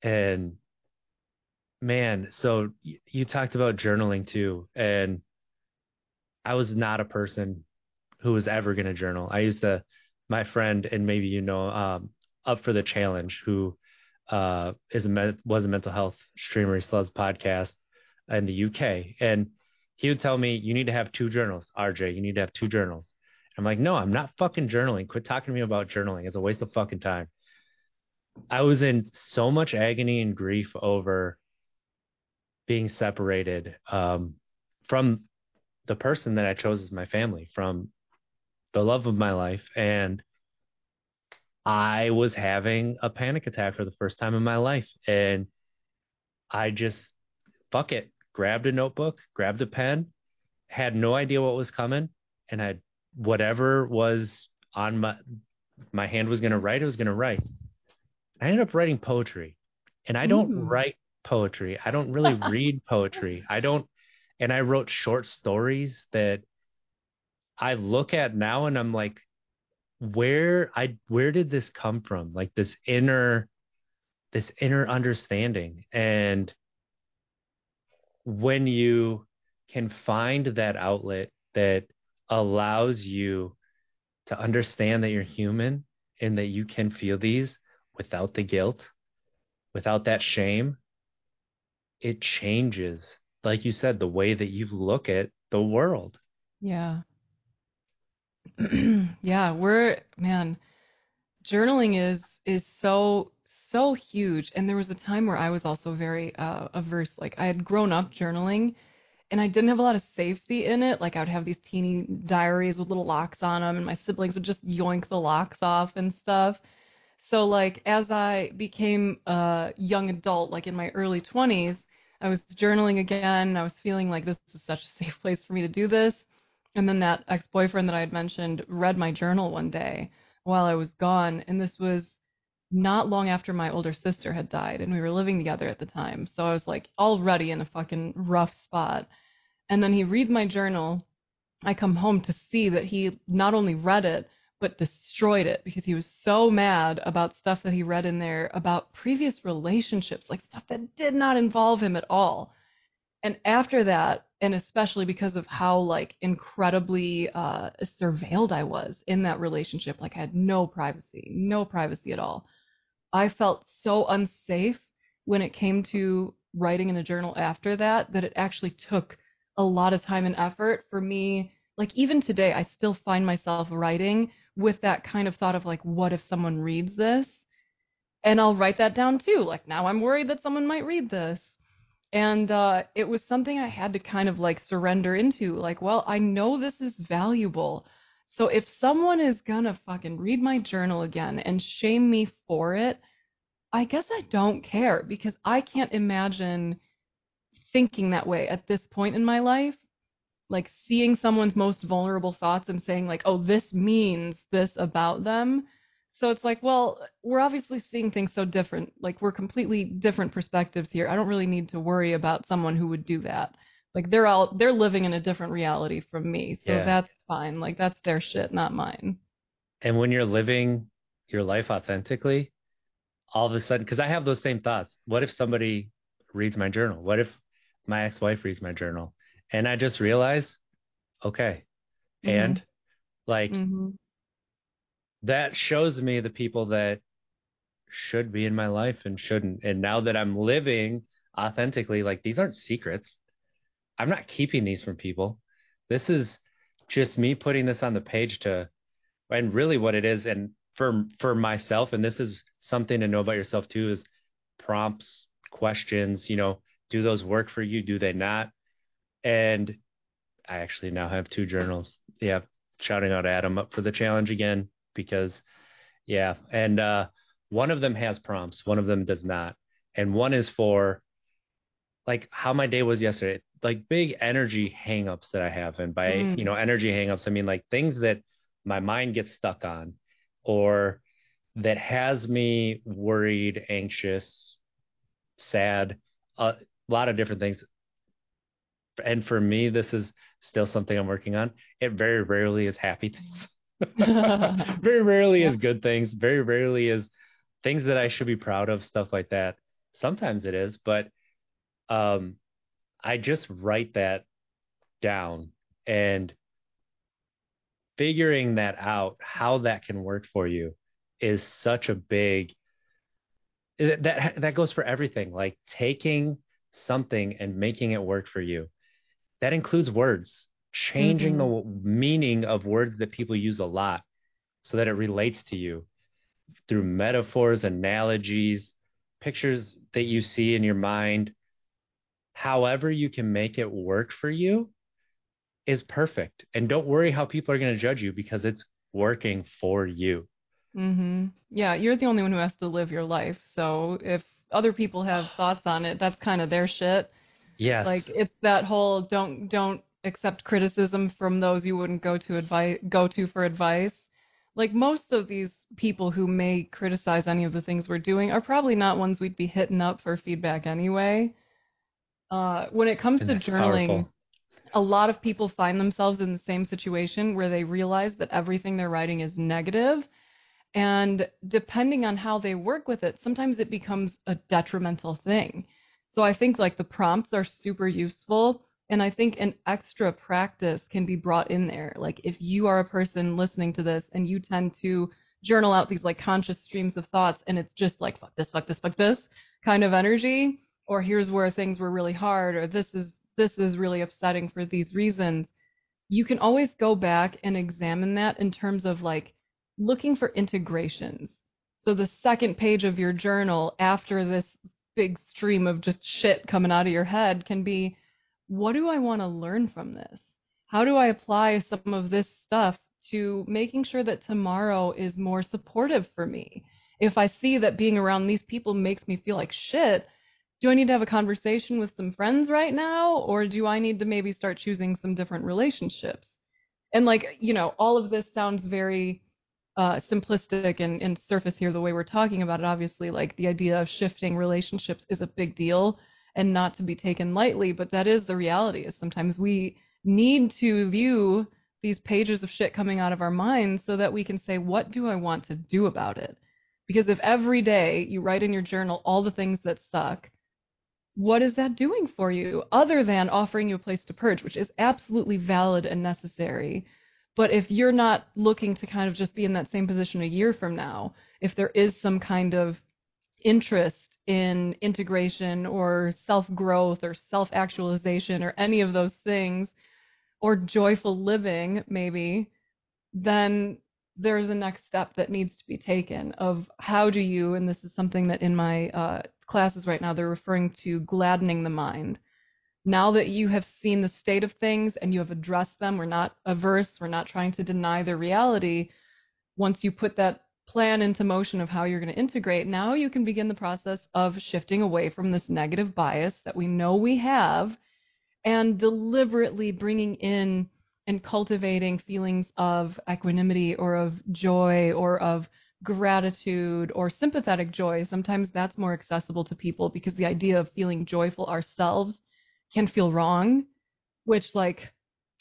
A: And man, so y- you talked about journaling too. And I was not a person who was ever going to journal. I used to, my friend, and maybe you know, um, up for the challenge, who uh, is a was a mental health streamer. He still has podcast in the UK, and he would tell me, "You need to have two journals, RJ. You need to have two journals." I'm like, "No, I'm not fucking journaling. Quit talking to me about journaling. It's a waste of fucking time." I was in so much agony and grief over being separated um, from the person that I chose as my family, from the love of my life. And I was having a panic attack for the first time in my life. And I just, fuck it, grabbed a notebook, grabbed a pen, had no idea what was coming. And I, whatever was on my, my hand was going to write, it was going to write. I ended up writing poetry. And I don't
B: Mm.
A: write poetry. I don't really read poetry. I don't, and I wrote short stories that I look at now and I'm like, where I where did this come from? Like this inner this inner understanding. And when you can find that outlet that allows you to understand that you're human and that you can feel these without the guilt, without that shame, it changes, like you said, the way that you look at the world.
B: Yeah. Yeah, we're man, journaling is is so so huge. And there was a time where I was also very uh averse. Like I had grown up journaling and I didn't have a lot of safety in it. Like I would have these teeny diaries with little locks on them and my siblings would just yoink the locks off and stuff. So like as I became a young adult, like in my early 20s, I was journaling again. I was feeling like this is such a safe place for me to do this. And then that ex-boyfriend that I had mentioned read my journal one day while I was gone, and this was not long after my older sister had died, and we were living together at the time. So I was like already in a fucking rough spot. And then he reads my journal. I come home to see that he not only read it, but destroyed it because he was so mad about stuff that he read in there about previous relationships, like stuff that did not involve him at all. And after that, and especially because of how like incredibly uh, surveilled I was in that relationship, like I had no privacy, no privacy at all. I felt so unsafe when it came to writing in a journal after that that it actually took a lot of time and effort for me. Like even today, I still find myself writing with that kind of thought of like, what if someone reads this? And I'll write that down too. Like now I'm worried that someone might read this. And uh, it was something I had to kind of like surrender into. Like, well, I know this is valuable. So if someone is gonna fucking read my journal again and shame me for it, I guess I don't care because I can't imagine thinking that way at this point in my life. Like seeing someone's most vulnerable thoughts and saying, like, oh, this means this about them. So it's like, well, we're obviously seeing things so different. Like we're completely different perspectives here. I don't really need to worry about someone who would do that. Like they're all they're living in a different reality from me. So
A: Yeah.
B: that's fine. Like that's their shit, not mine.
A: And when you're living your life authentically, all of a sudden, because I have those same thoughts. What if somebody reads my journal? What if my ex wife reads my journal? And I just realize, okay,
B: Mhm.
A: and Like
B: hmm
A: that shows me the people that should be in my life and shouldn't. And now that I'm living authentically, like these aren't secrets. I'm not keeping these from people. This is just me putting this on the page to, and really what it is. And for, for myself, and this is something to know about yourself too, is prompts, questions, you know, do those work for you? Do they not? And I actually now have two journals. Yeah. Shouting out Adam up for the challenge again, because yeah. And, uh, one of them has prompts, one of them does not. And one is for like how my day was yesterday, like big energy hangups that I have. And by,
B: Mm.
A: you know, energy hangups, I mean like things that my mind gets stuck on or that has me worried, anxious, sad, a lot of different things. And for me, this is still something I'm working on. It very rarely is happy things. very rarely
B: Yeah.
A: is good things. Very rarely is things that I should be proud of, stuff like that. Sometimes it is, but um, I just write that down and figuring that out, how that can work for you is such a big that that goes for everything. Like taking something and making it work for you. That includes words, changing
B: hmm
A: the meaning of words that people use a lot so that it relates to you through metaphors, analogies, pictures that you see in your mind. However, you can make it work for you is perfect. And don't worry how people are going to judge you because it's working for you.
B: hmm Yeah, you're the only one who has to live your life. So if other people have thoughts on it, that's kind of their shit.
A: Yes.
B: Like it's that whole don't don't accept criticism from those you wouldn't go to advice go to for advice. Like most of these people who may criticize any of the things we're doing are probably not ones we'd be hitting up for feedback anyway. Uh, when it comes
A: And
B: to journaling,
A: powerful.
B: a lot of people find themselves in the same situation where they realize that everything they're writing is negative and depending on how they work with it, sometimes it becomes a detrimental thing. So I think like the prompts are super useful. And I think an extra practice can be brought in there. Like if you are a person listening to this and you tend to journal out these like conscious streams of thoughts and it's just like fuck this, fuck this, fuck this kind of energy, or here's where things were really hard, or this is this is really upsetting for these reasons, you can always go back and examine that in terms of like looking for integrations. So the second page of your journal after this big stream of just shit coming out of your head can be what do I want to learn from this? How do I apply some of this stuff to making sure that tomorrow is more supportive for me? If I see that being around these people makes me feel like shit, do I need to have a conversation with some friends right now? Or do I need to maybe start choosing some different relationships? And like, you know, all of this sounds very uh, simplistic and, and surface here the way we're talking about it. Obviously, like the idea of shifting relationships is a big deal and not to be taken lightly, but that is the reality. Is sometimes we need to view these pages of shit coming out of our minds so that we can say, what do I want to do about it? Because if every day you write in your journal all the things that suck, what is that doing for you other than offering you a place to purge, which is absolutely valid and necessary? But if you're not looking to kind of just be in that same position a year from now, if there is some kind of interest in integration or self growth or self actualization or any of those things, or joyful living, maybe, then there's a next step that needs to be taken of how do you, and this is something that in my uh, classes right now they're referring to gladdening the mind. Now that you have seen the state of things and you have addressed them, we're not averse, we're not trying to deny the reality. Once you put that plan into motion of how you're going to integrate, now you can begin the process of shifting away from this negative bias that we know we have and deliberately bringing in and cultivating feelings of equanimity or of joy or of gratitude or sympathetic joy. Sometimes that's more accessible to people because the idea of feeling joyful ourselves can feel wrong, which like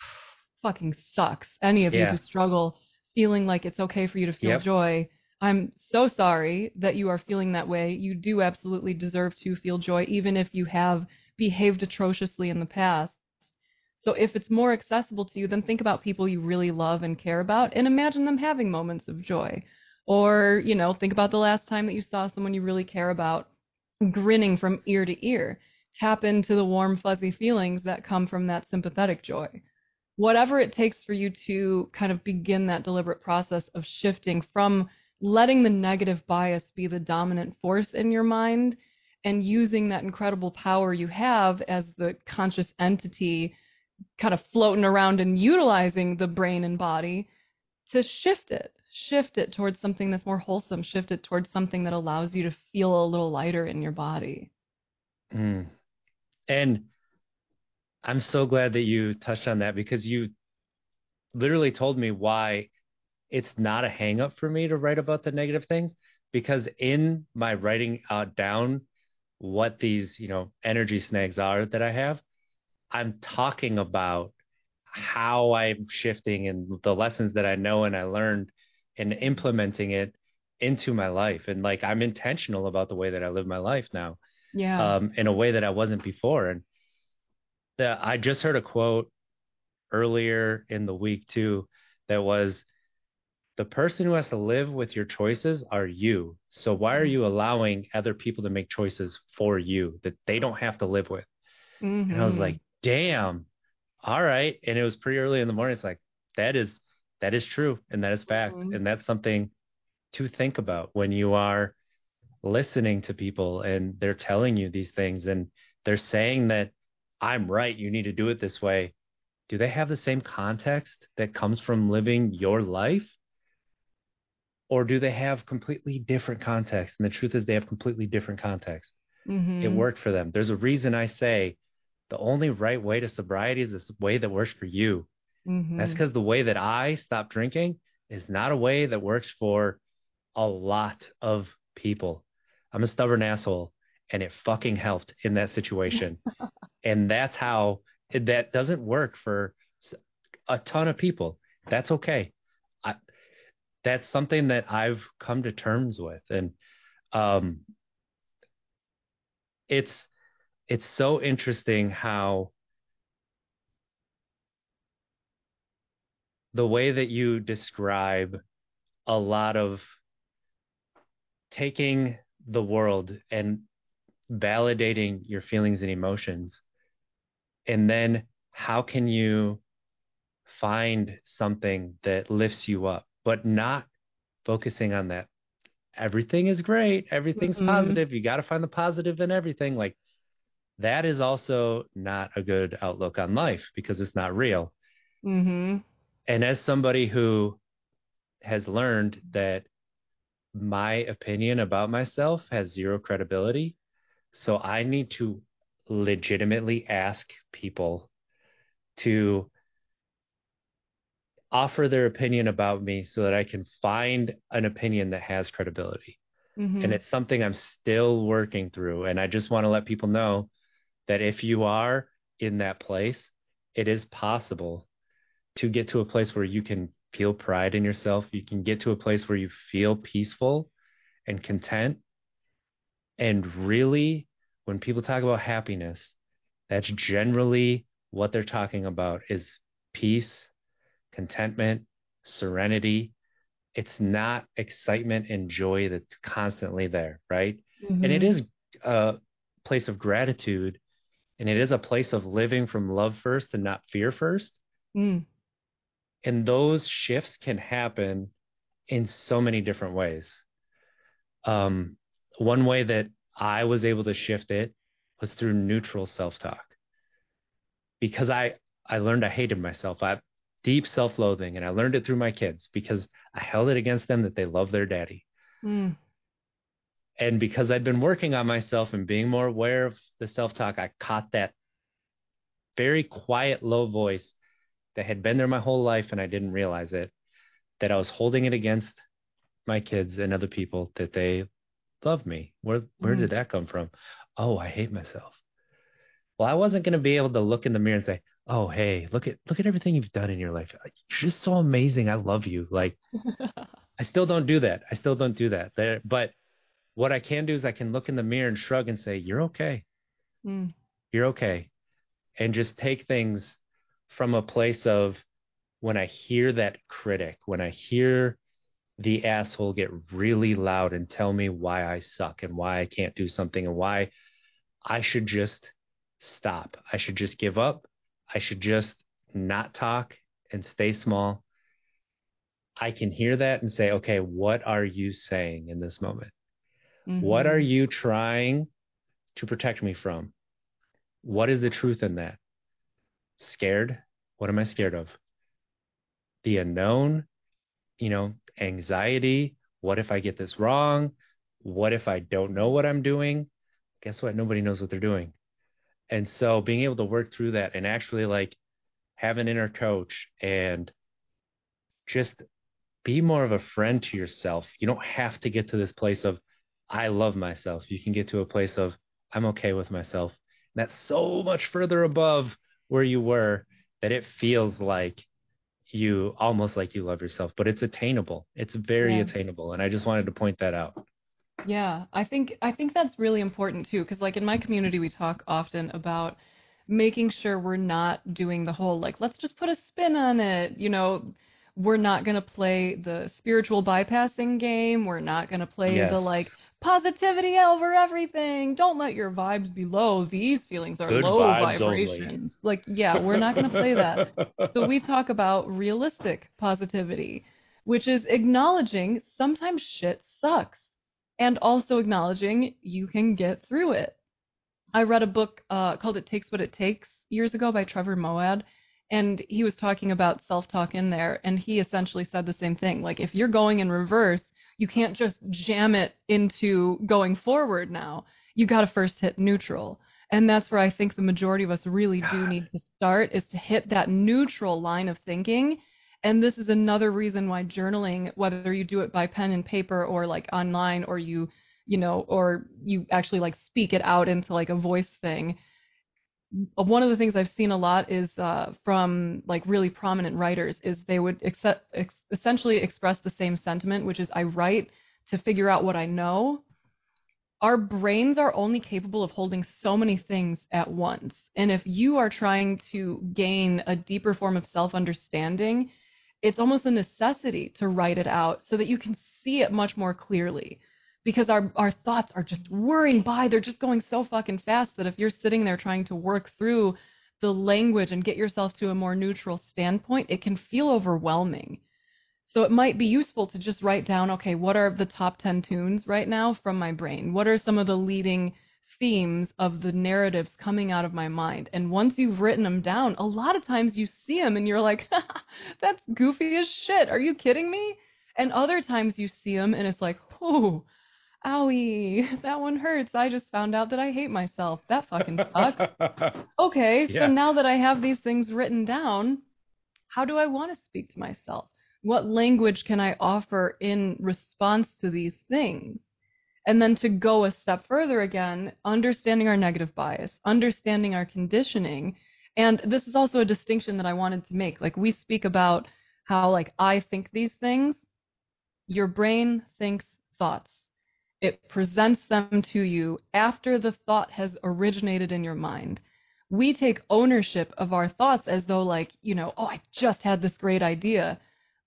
B: fucking sucks. Any of you who struggle feeling like it's okay for you to feel
A: Yep.
B: joy, I'm so sorry that you are feeling that way. You do absolutely deserve to feel joy, even if you have behaved atrociously in the past. So if it's more accessible to you, then think about people you really love and care about and imagine them having moments of joy. Or, you know, think about the last time that you saw someone you really care about grinning from ear to ear. Tap into the warm, fuzzy feelings that come from that sympathetic joy. Whatever it takes for you to kind of begin that deliberate process of shifting from letting the negative bias be the dominant force in your mind and using that incredible power you have as the conscious entity kind of floating around and utilizing the brain and body to shift it shift it towards something that's more wholesome shift it towards something that allows you to feel a little lighter in your body
A: mm. and i'm so glad that you touched on that because you literally told me why it's not a hang up for me to write about the negative things because in my writing uh, down what these you know energy snags are that i have i'm talking about how i'm shifting and the lessons that i know and i learned and implementing it into my life. And like i'm intentional about the way that i live my life now
B: yeah.
A: um, in a way that i wasn't before. And the, i just heard a quote earlier in the week too that was the person who has to live with your choices are you so why are mm-hmm. you allowing other people to make choices for you that they don't have to live with mm-hmm. and i was like mm-hmm. damn all right and it was pretty early in the morning it's like that is that is true and that is fact mm-hmm. and that's something to think about when you are listening to people and they're telling you these things and they're saying that i'm right you need to do it this way. Do they have the same context that comes from living your life? Or do they have completely different context? And the truth is they have completely different context. Mm-hmm. it worked for them. There's a reason i say the only right way to sobriety is the way that works for you. Mm-hmm. That's because the way that I stopped drinking is not a way that works for a lot of people. I'm a stubborn asshole and it fucking helped in that situation. and that's how it, that doesn't work for a ton of people. That's okay. I, that's something that I've come to terms with. And um, it's it's so interesting how the way that you describe a lot of taking the world and validating your feelings and emotions. And then how can you find something that lifts you up? But not focusing on that. Everything is great. Everything's mm-hmm. positive. You got to find the positive in everything. Like that is also not a good outlook on life because it's not real.
B: Mm-hmm.
A: And as somebody who has learned that my opinion about myself has zero credibility, so I need to legitimately ask people to offer their opinion about me so that I can find an opinion that has credibility. Mm-hmm. And it's something I'm still working through. And I just want to let people know that if you are in that place, it is possible to get to a place where you can feel pride in yourself. You can get to a place where you feel peaceful and content. And really, when people talk about happiness, that's generally what they're talking about is peace, contentment, serenity. It's not excitement and joy that's constantly there, right? Mm-hmm. And it mm-hmm. a place of gratitude and it is a place of living from love first and not fear first.
B: Mm.
A: And those shifts can happen in so many different ways. Um, one way that I was able to shift it was through neutral self talk because I, I learned I hated myself. I deep self loathing, and I learned it through my kids because I held it against them that they love their daddy.
B: Mm.
A: And because I'd been working on myself and being more aware of the self talk, I caught that very quiet, low voice that had been there my whole life and I didn't realize it, that I was holding it against my kids and other people that they love me. Where where mm. did that come from? Oh, I hate myself. Well, I wasn't going to be able to look in the mirror and say, "Oh, hey, look at look at everything you've done in your life. You're just so amazing. I love you." Like I still don't do that. I still don't do that. There, but what I can do is I can look in the mirror and shrug and say, "You're okay.
B: Mm.
A: You're okay." And just take things from a place of when I hear that critic, when I hear the asshole get really loud and tell me why I suck and why I can't do something and why I should just stop. I should just give up. I should just not talk and stay small. I can hear that and say, okay, what are you saying in this moment? Mm-hmm. What are you trying to protect me from? What is the truth in that? Scared? What am I scared of? The unknown, you know, anxiety. What if I get this wrong? What if I don't know what I'm doing? Guess what? Nobody knows what they're doing. And so being able to work through that and actually like have an inner coach and just be more of a friend to yourself. You don't have to get to this place of, I love myself. You can get to a place of, I'm okay with myself. And that's so much further above where you were that it feels like you almost like you love yourself, but it's attainable. It's very yeah. attainable. And I just wanted to point that out.
B: Yeah, I think I think that's really important too cuz like in my community we talk often about making sure we're not doing the whole like let's just put a spin on it, you know, we're not going to play the spiritual bypassing game. We're not going to play yes. the like positivity over everything. Don't let your vibes be low. These feelings are Good low vibrations. Only. Like, yeah, we're not going to play that. so we talk about realistic positivity, which is acknowledging sometimes shit sucks and also acknowledging you can get through it. I read a book uh, called It Takes What It Takes years ago by Trevor Moawad. and he was talking about self-talk in there and he essentially said the same thing like if you're going in reverse you can't just jam it into going forward now. You got to first hit neutral. And that's where i think the majority of us really do need to start is to hit that neutral line of thinking. And this is another reason why journaling whether you do it by pen and paper or like online or you you know or you actually like speak it out into like a voice thing one of the things I've seen a lot is uh, from like really prominent writers is they would ex- essentially express the same sentiment, which is I write to figure out what I know. Our brains are only capable of holding so many things at once. And if you are trying to gain a deeper form of self understanding, it's almost a necessity to write it out so that you can see it much more clearly because our our thoughts are just whirring by. They're just going so fucking fast that if you're sitting there trying to work through the language and get yourself to a more neutral standpoint, it can feel overwhelming. So it might be useful to just write down, okay, what are the top 10 tunes right now from my brain? What are some of the leading themes of the narratives coming out of my mind? And once you've written them down, a lot of times you see them and you're like, that's goofy as shit. Are you kidding me? And other times you see them and it's like, oh, owie, that one hurts. I just found out that I hate myself. That fucking sucks. okay, yeah. so now that I have these things written down, how do I want to speak to myself? What language can I offer in response to these things? And then to go a step further again, understanding our negative bias, understanding our conditioning. And this is also a distinction that I wanted to make. Like we speak about how like I think these things, your brain thinks thoughts it presents them to you after the thought has originated in your mind. We take ownership of our thoughts as though, like, you know, oh, I just had this great idea.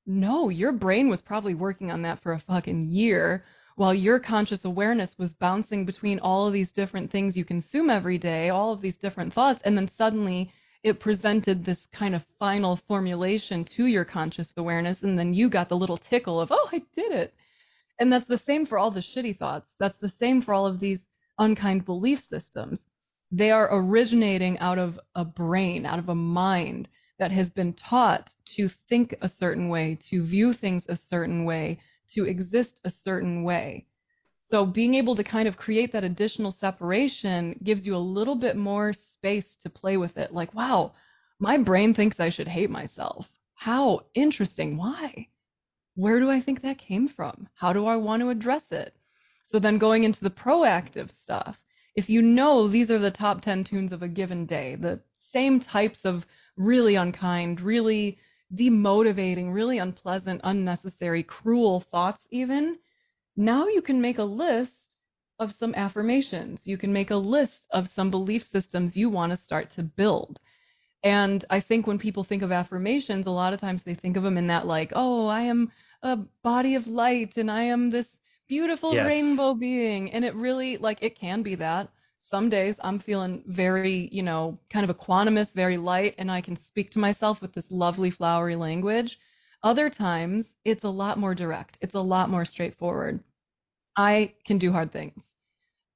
B: No, your brain was probably working on that for a fucking year while your conscious awareness was bouncing between all of these different things you consume every day, all of these different thoughts, and then suddenly it presented this kind of final formulation to your conscious awareness, and then you got the little tickle of, oh, I did it. And that's the same for all the shitty thoughts. That's the same for all of these unkind belief systems. They are originating out of a brain, out of a mind that has been taught to think a certain way, to view things a certain way, to exist a certain way. So being able to kind of create that additional separation gives you a little bit more space to play with it. Like, wow, my brain thinks I should hate myself. How interesting. Why? Where do I think that came from? How do I want to address it? So then going into the proactive stuff, if you know these are the top 10 tunes of a given day, the same types of really unkind, really demotivating, really unpleasant, unnecessary, cruel thoughts, even, now you can make a list of some affirmations. You can make a list of some belief systems you want to start to build. And I think when people think of affirmations, a lot of times they think of them in that, like, oh, I am a body of light and I am this beautiful
A: Yes.
B: rainbow being. And it really, like, it can be that. Some days I'm feeling very, you know, kind of equanimous, very light, and I can speak to myself with this lovely, flowery language. Other times it's a lot more direct, it's a lot more straightforward. I can do hard things.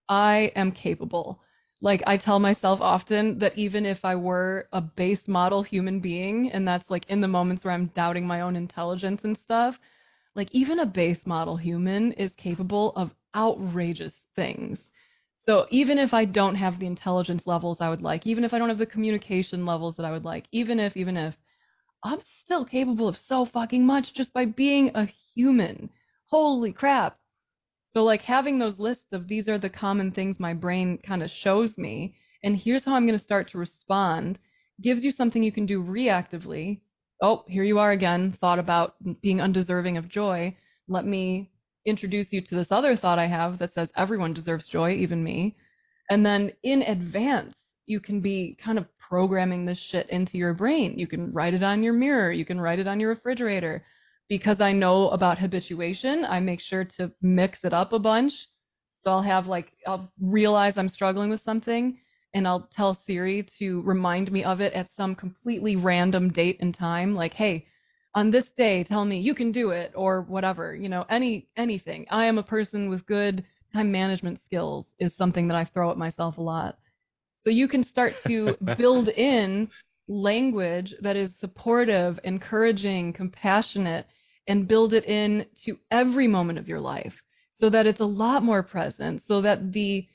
B: I am capable. Like I tell myself often that even if I were a base model human being, and that's like in the moments where I'm doubting my own intelligence and stuff, like even a base model human is capable of outrageous things. So even if I don't have the intelligence levels I would like, even if I don't have the communication levels that I would like, even if, even if, I'm still capable of so fucking much just by being a human. Holy crap. So, like, having those lists of these are the common things my brain kind of shows me, and here's how I'm going to start to respond, gives you something you can do reactively. Oh, here you are again, thought about being undeserving of joy. Let me introduce you to this other thought I have that says everyone deserves joy, even me. And then in advance, you can be kind of programming this shit into your brain. You can write it on your mirror, you can write it on your refrigerator because I know about habituation, I make sure to mix it up a bunch. So I'll have like, I'll realize I'm struggling with something and I'll tell Siri to remind me of it at some completely random date and time. Like, hey, on this day, tell me you can do it or whatever, you know, any, anything. I am a person with good time management skills is something that I throw at myself a lot. So you can start to build in language that is supportive, encouraging, compassionate, and build it in to every moment of your life so that it's a lot more present, so that the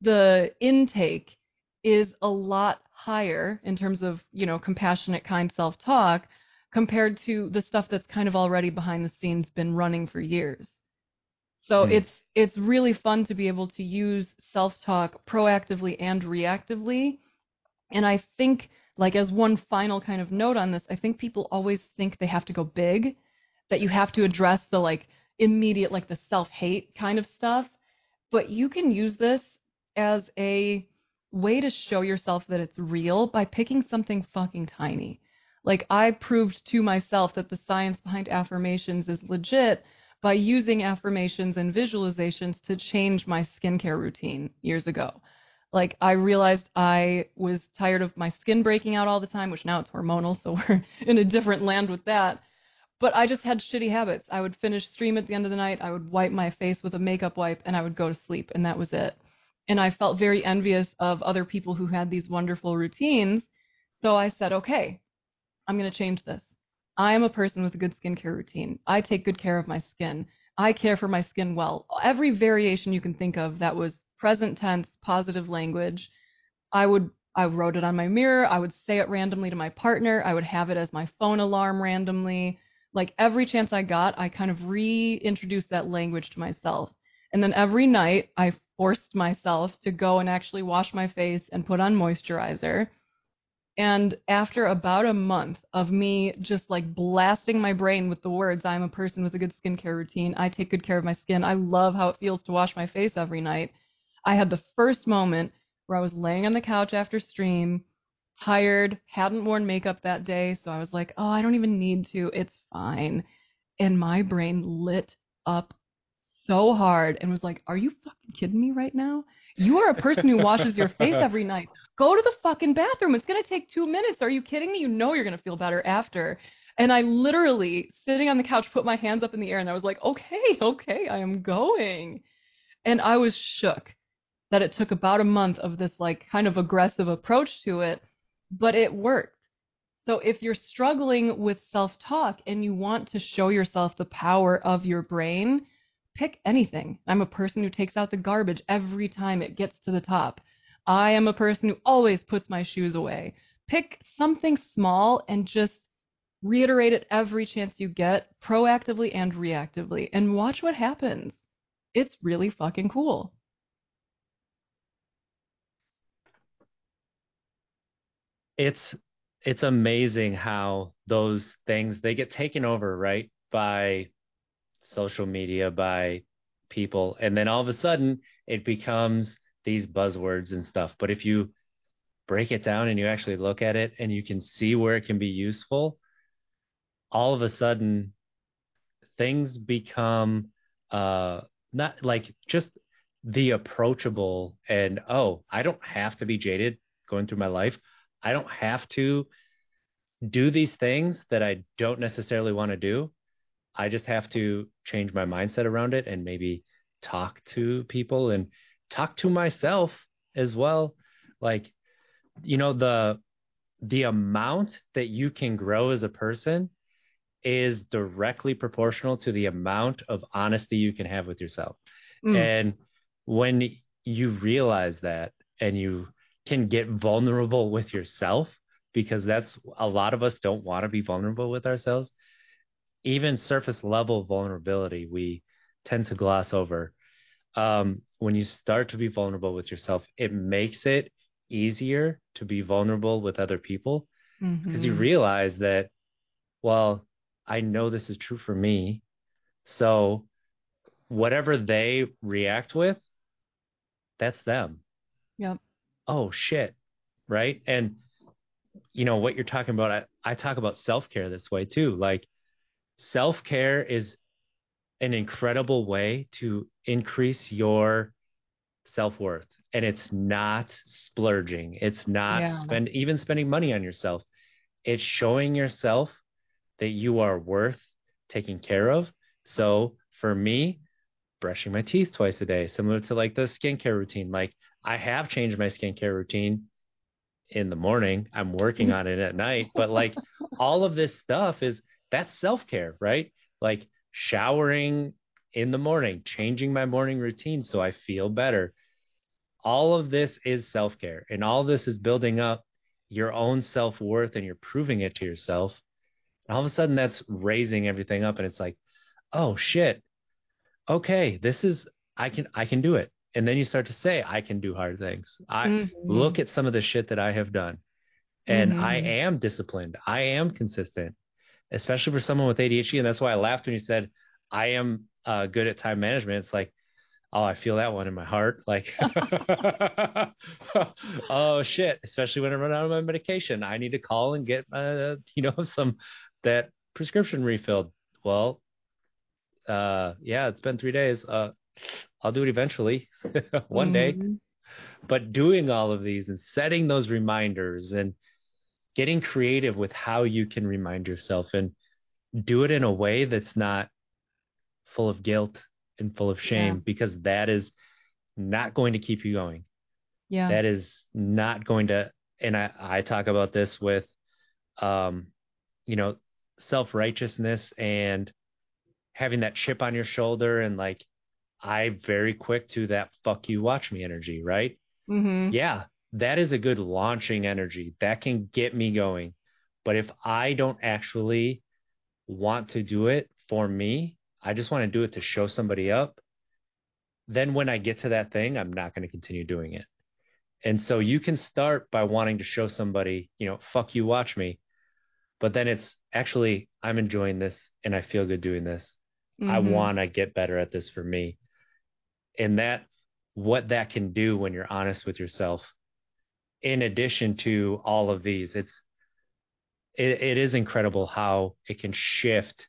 B: the intake is a lot higher in terms of, you know, compassionate, kind self-talk compared to the stuff that's kind of already behind the scenes been running for years. So
A: Hmm.
B: it's it's really fun to be able to use self-talk proactively and reactively. And I think like as one final kind of note on this, I think people always think they have to go big, that you have to address the like immediate like the self-hate kind of stuff, but you can use this as a way to show yourself that it's real by picking something fucking tiny. Like I proved to myself that the science behind affirmations is legit by using affirmations and visualizations to change my skincare routine years ago. Like I realized I was tired of my skin breaking out all the time, which now it's hormonal, so we're in a different land with that. But I just had shitty habits. I would finish stream at the end of the night, I would wipe my face with a makeup wipe, and I would go to sleep, and that was it. And I felt very envious of other people who had these wonderful routines. So I said, okay, I'm going to change this. I am a person with a good skincare routine. I take good care of my skin. I care for my skin well. Every variation you can think of that was present tense, positive language, I would I wrote it on my mirror. I would say it randomly to my partner. I would have it as my phone alarm randomly. Like every chance I got, I kind of reintroduced that language to myself. And then every night, I forced myself to go and actually wash my face and put on moisturizer. And after about a month of me just like blasting my brain with the words, I'm a person with a good skincare routine. I take good care of my skin. I love how it feels to wash my face every night. I had the first moment where I was laying on the couch after stream, tired, hadn't worn makeup that day. So I was like, oh, I don't even need to. It's fine. And my brain lit up so hard and was like, are you fucking kidding me right now? You are a person who washes your face every night. Go to the fucking bathroom. It's going to take two minutes. Are you kidding me? You know you're going to feel better after. And I literally, sitting on the couch, put my hands up in the air and I was like, okay, okay, I am going. And I was shook that it took about a month of this like kind of aggressive approach to it, but it worked. So if you're struggling with self-talk and you want to show yourself the power of your brain, pick anything. I'm a person who takes out the garbage every time it gets to the top. I am a person who always puts my shoes away. Pick something small and just reiterate it every chance you get, proactively and reactively, and watch what happens. It's really fucking cool.
A: it's it's amazing how those things they get taken over right by social media by people and then all of a sudden it becomes these buzzwords and stuff but if you break it down and you actually look at it and you can see where it can be useful, all of a sudden things become uh not like just the approachable and oh, I don't have to be jaded going through my life. I don't have to do these things that I don't necessarily want to do. I just have to change my mindset around it and maybe talk to people and talk to myself as well. Like, you know, the the amount that you can grow as a person is directly proportional to the amount of honesty you can have with yourself. Mm. And when you realize that and you can get vulnerable with yourself, because that's a lot of us don't want to be vulnerable with ourselves. Even surface level vulnerability, we tend to gloss over. Um, when you start to be vulnerable with yourself, it makes it easier to be vulnerable with other people because mm-hmm. you realize that, well, I know this is true for me. So whatever they react with, that's them.
B: Yep.
A: Oh shit. Right. And you know what you're talking about, I, I talk about self-care this way too. Like self-care is an incredible way to increase your self-worth. And it's not splurging. It's not yeah. spend even spending money on yourself. It's showing yourself that you are worth taking care of. So for me, brushing my teeth twice a day, similar to like the skincare routine. Like I have changed my skincare routine in the morning. I'm working on it at night, but like all of this stuff is that's self-care, right? Like showering in the morning, changing my morning routine so I feel better. All of this is self-care and all this is building up your own self-worth and you're proving it to yourself. And all of a sudden that's raising everything up and it's like, "Oh shit. Okay, this is I can I can do it and then you start to say i can do hard things i mm-hmm. look at some of the shit that i have done and mm-hmm. i am disciplined i am consistent especially for someone with adhd and that's why i laughed when you said i am uh, good at time management. It's like oh i feel that one in my heart. Like oh shit. Especially when i run out of my medication. I need to call and get uh, you know some that prescription refilled. Well uh yeah it's been three days. Uh I'll do it eventually, one mm-hmm. day. But doing all of these and setting those reminders and getting creative with how you can remind yourself and do it in a way that's not full of guilt and full of shame yeah. because that is not going to keep you going.
B: Yeah.
A: That is not going to and I, I talk about this with um you know self-righteousness and having that chip on your shoulder and like I very quick to that fuck you, watch me energy, right? Mm-hmm. Yeah, that is a good launching energy. That can get me going. But if I don't actually want to do it for me, I just want to do it to show somebody up, then when I get to that thing, I'm not going to continue doing it. And so you can start by wanting to show somebody, you know, fuck you, watch me. But then it's actually, I'm enjoying this and I feel good doing this. Mm-hmm. I want to get better at this for me and that what that can do when you're honest with yourself in addition to all of these it's it, it is incredible how it can shift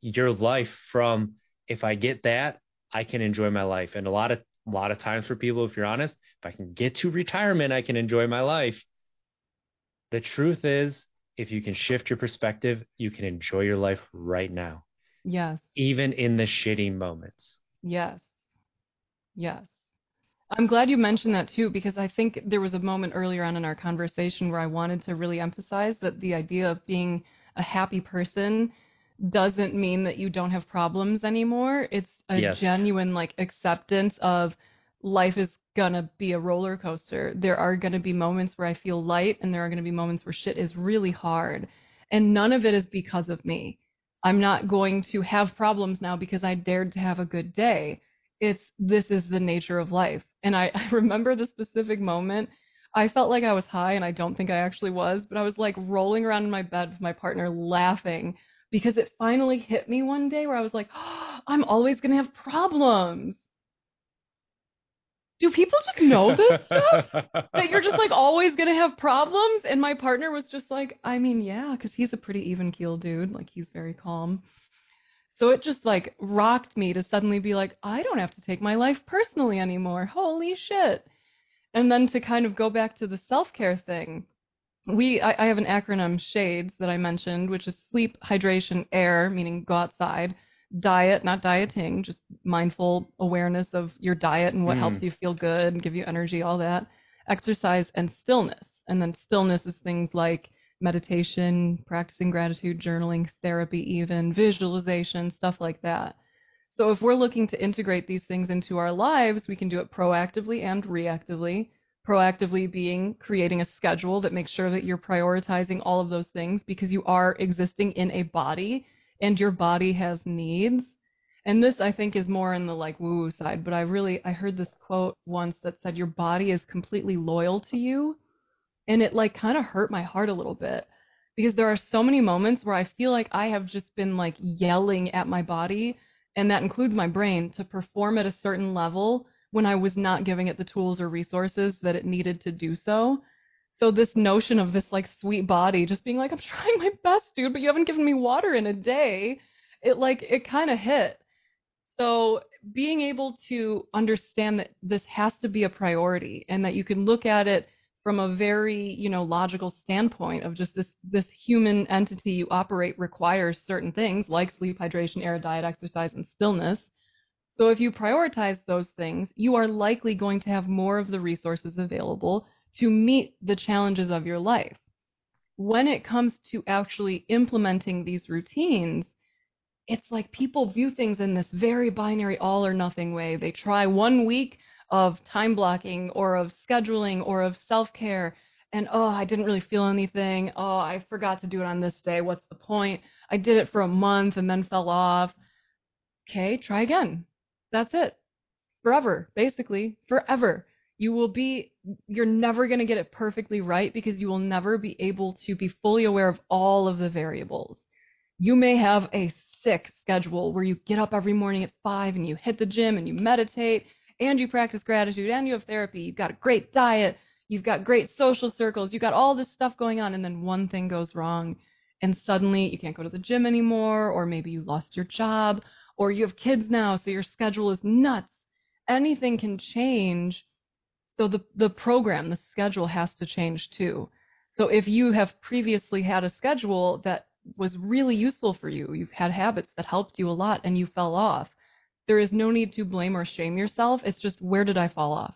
A: your life from if i get that i can enjoy my life. And a lot of a lot of times for people if you're honest if i can get to retirement i can enjoy my life. The truth is if you can shift your perspective you can enjoy your life right now.
B: Yes.
A: Even in the shitty moments.
B: Yes. Yes. I'm glad you mentioned that too, because I think there was a moment earlier on in our conversation where I wanted to really emphasize that the idea of being a happy person doesn't mean that you don't have problems anymore. It's a yes. genuine like acceptance of life is gonna be a roller coaster. There are gonna be moments where I feel light and there are gonna be moments where shit is really hard. And none of it is because of me. I'm not going to have problems now because I dared to have a good day it's this is the nature of life. And I, I remember the specific moment. I felt like I was high, and I don't think I actually was, but I was like rolling around in my bed with my partner laughing because it finally hit me one day where I was like, oh, I'm always going to have problems. do people just know this stuff? that you're just like always gonna have problems? And my partner was just like, I mean, yeah, because he's a pretty even keel dude. Like he's very calm. So it just like rocked me to suddenly be like, I don't have to take my life personally anymore. Holy shit. And then to kind of go back to the self care thing, we I, I have an acronym shades that I mentioned, which is sleep, hydration, air, meaning go outside, diet, not dieting, just mindful awareness of your diet and what
A: Mm.
B: helps you feel good and give you energy, all that, exercise and stillness. And then stillness is things like meditation, practicing gratitude, journaling, therapy, even visualization, stuff like that. So if we're looking to integrate these things into our lives, we can do it proactively and reactively. Proactively being creating a schedule that makes sure that you're prioritizing all of those things because you are existing in a body and your body has needs. And this I think is more in the like woo woo side, but I really I heard this quote once that said your body is completely loyal to you. And it like kind of hurt my heart a little bit because there are so many moments where I feel like I have just been like yelling at my body and that includes my brain to perform at a certain level when I was not giving it the tools or resources that it needed to do so. So this notion of this like sweet body just being like I'm trying my best dude but you haven't given me water in a day it like it kind of hit so being able to understand that this has to be a priority and that you can look at it from a very, you know, logical standpoint of just this this human entity you operate requires certain things like sleep, hydration, air, diet, exercise, and stillness. So if you prioritize those things, you are likely going to have more of the resources available to meet the challenges of your life. When it comes to actually implementing these routines, it's like people view things in this very binary all or nothing way. They try one week of time blocking or of scheduling or of self care, and oh, I didn't really feel anything. Oh, I forgot to do it on this day. What's the point? I did it for a month and then fell off. Okay, try again. That's it. Forever, basically, forever. You will be, you're never going to get it perfectly right because you will never be able to be fully aware of all of the variables. You may have a sick schedule where you get up every morning at five and you hit the gym and you meditate and you practice gratitude and you have therapy. You've got a great diet. You've got great social circles. You've got all this stuff going on. And then one thing goes wrong. And suddenly you can't go to the gym anymore, or maybe you lost your job, or you have kids now, so your schedule is nuts. Anything can change. So the, the program, the schedule has to change too. So if you have previously had a schedule that was really useful for you, you've had habits that helped you a lot and you fell off, there is no need to blame or shame yourself. It's just where did I fall off?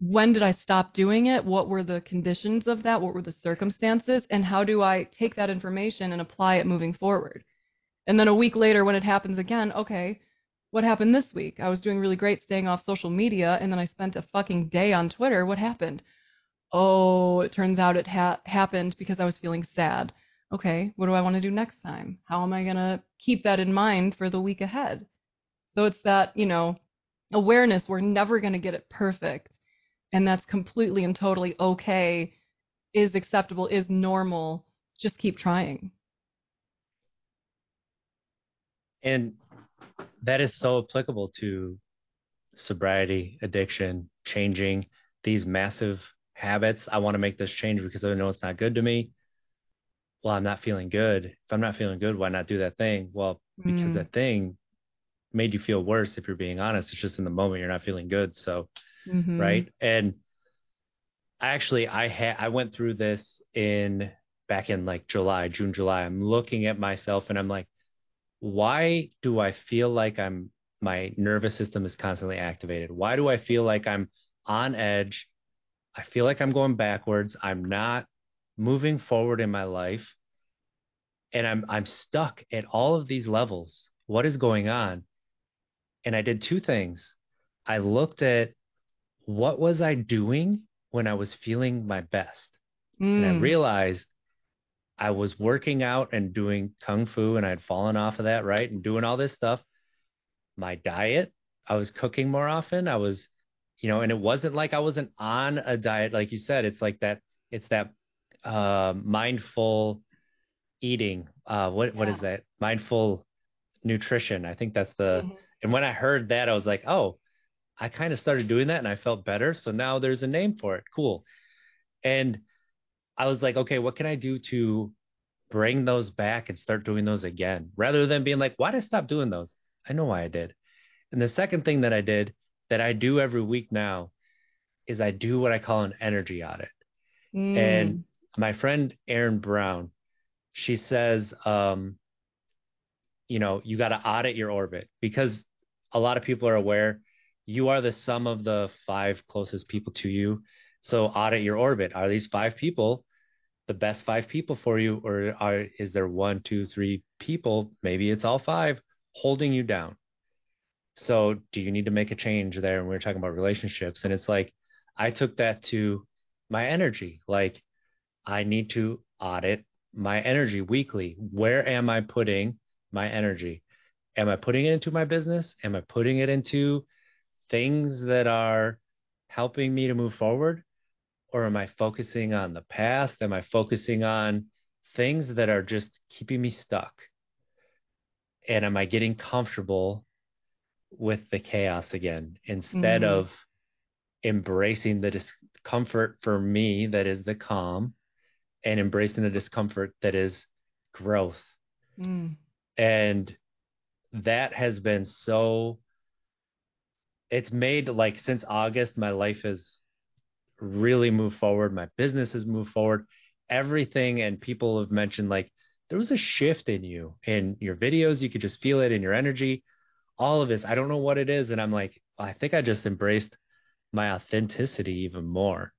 B: When did I stop doing it? What were the conditions of that? What were the circumstances? And how do I take that information and apply it moving forward? And then a week later, when it happens again, okay, what happened this week? I was doing really great staying off social media, and then I spent a fucking day on Twitter. What happened? Oh, it turns out it ha- happened because I was feeling sad. Okay, what do I want to do next time? How am I going to keep that in mind for the week ahead? So it's that, you know, awareness we're never going to get it perfect. And that's completely and totally okay, is acceptable, is normal. Just keep trying.
A: And that is so applicable to sobriety, addiction, changing these massive habits. I want to make this change because I know it's not good to me. Well, I'm not feeling good. If I'm not feeling good, why not do that thing? Well, because
B: Mm.
A: that thing made you feel worse if you're being honest. It's just in the moment you're not feeling good. So,
B: Mhm.
A: right? And I actually I had I went through this in back in like July, June, July. I'm looking at myself and I'm like, why do I feel like I'm my nervous system is constantly activated? Why do I feel like I'm on edge? I feel like I'm going backwards. I'm not moving forward in my life. And I'm I'm stuck at all of these levels. What is going on? And I did two things. I looked at what was I doing when I was feeling my best? And I
B: Mm.
A: realized I was working out and doing kung fu and I'd fallen off of that, right? And doing all this stuff. My diet, I was cooking more often. I was, you know, and it wasn't like I wasn't on a diet, like you said. It's like that, it's that uh, mindful eating. Uh, what what is that? Mindful nutrition. I think that's the
B: Mhm.
A: And when I heard that, I was like, oh, I kind of started doing that and I felt better. So now there's a name for it. Cool. And I was like, okay, what can I do to bring those back and start doing those again rather than being like, why did I stop doing those? I know why I did. And the second thing that I did that I do every week now is I do what I call an energy audit.
B: Mm.
A: And my friend Erin Brown, she says, um, you know, you got to audit your orbit because a lot of people are aware you are the sum of the five closest people to you. So audit your orbit. Are these five people the best five people for you, or are is there one, two, three people? Maybe it's all five holding you down. So do you need to make a change there? And we are talking about relationships, and it's like I took that to my energy. Like I need to audit my energy weekly. Where am I putting my energy? Am I putting it into my business? Am I putting it into things that are helping me to move forward? Or am I focusing on the past? Am I focusing on things that are just keeping me stuck? And am I getting comfortable with the chaos again instead mm-hmm. of embracing the discomfort for me that is the calm and embracing the discomfort that is growth? Mm. And that has been so it's made like since August, my life has really moved forward. My business has moved forward. Everything and people have mentioned like there was a shift in you in your videos. You could just feel it in your energy. All of this, I don't know what it is, and I'm like, I think I just embraced my authenticity even more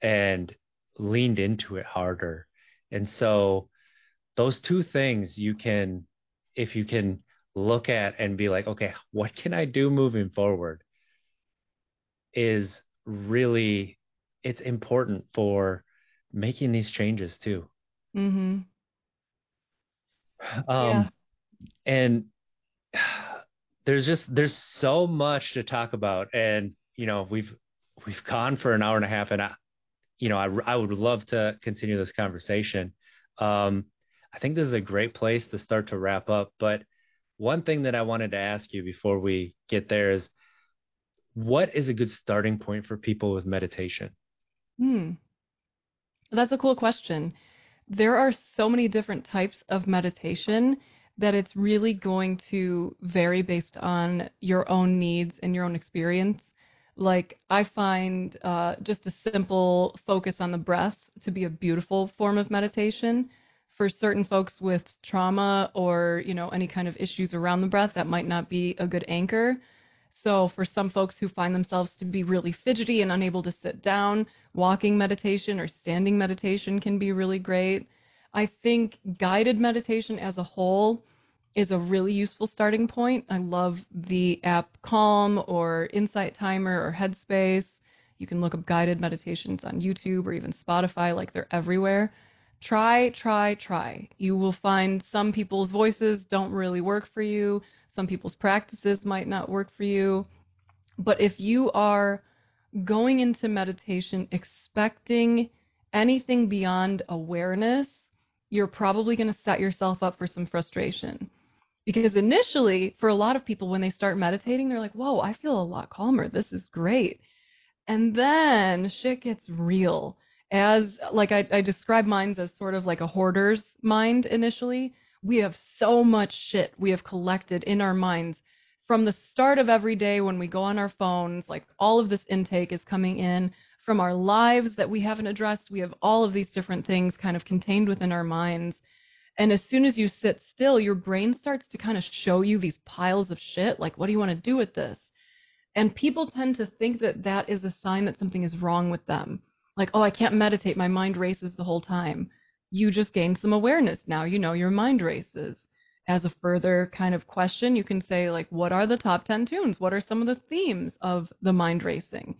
A: and leaned into it harder. And so those two things you can if you can look at and be like, okay, what can I do moving forward? Is really it's important for making these changes too.
B: Mm-hmm.
A: Um, yeah. and there's just there's so much to talk about, and you know we've we've gone for an hour and a half, and I, you know I I would love to continue this conversation. Um, I think this is a great place to start to wrap up, but one thing that I wanted to ask you before we get there is what is a good starting point for people with meditation?
B: Hmm. That's a cool question. There are so many different types of meditation that it's really going to vary based on your own needs and your own experience. Like, I find uh, just a simple focus on the breath to be a beautiful form of meditation for certain folks with trauma or you know any kind of issues around the breath that might not be a good anchor. So for some folks who find themselves to be really fidgety and unable to sit down walking meditation or standing meditation can be really great. I think guided meditation as a whole is a really useful starting point. I love the app calm or insight timer or headspace. You can look up guided meditations on youtube or even spotify like they're everywhere Try, try, try. You will find some people's voices don't really work for you, some people's practices might not work for you. But if you are going into meditation expecting anything beyond awareness, you're probably going to set yourself up for some frustration. Because initially, for a lot of people, when they start meditating, they're like, whoa, I feel a lot calmer. This is great. And then shit gets real as like I, I describe minds as sort of like a hoarder's mind initially. We have so much shit we have collected in our minds from the start of every day when we go on our phones. Like all of this intake is coming in from our lives that we haven't addressed. We have all of these different things kind of contained within our minds. And as soon as you sit still, your brain starts to kind of show you these piles of shit. Like, what do you want to do with this? And people tend to think that that is a sign that something is wrong with them like, oh, I can't meditate. My mind races the whole time. You just gain some awareness. Now you know your mind races. As a further kind of question, you can say, like, what are the top 10 tunes? What are some of the themes of the mind racing?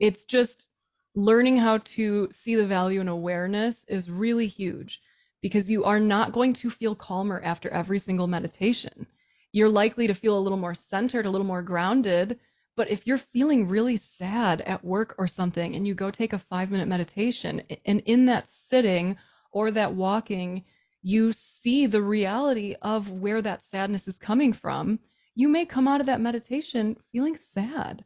B: It's just learning how to see the value in awareness is really huge because you are not going to feel calmer after every single meditation. You're likely to feel a little more centered, a little more grounded, but if you're feeling really sad at work or something and you go take a five minute meditation, and in that sitting or that walking, you see the reality of where that sadness is coming from, you may come out of that meditation feeling sad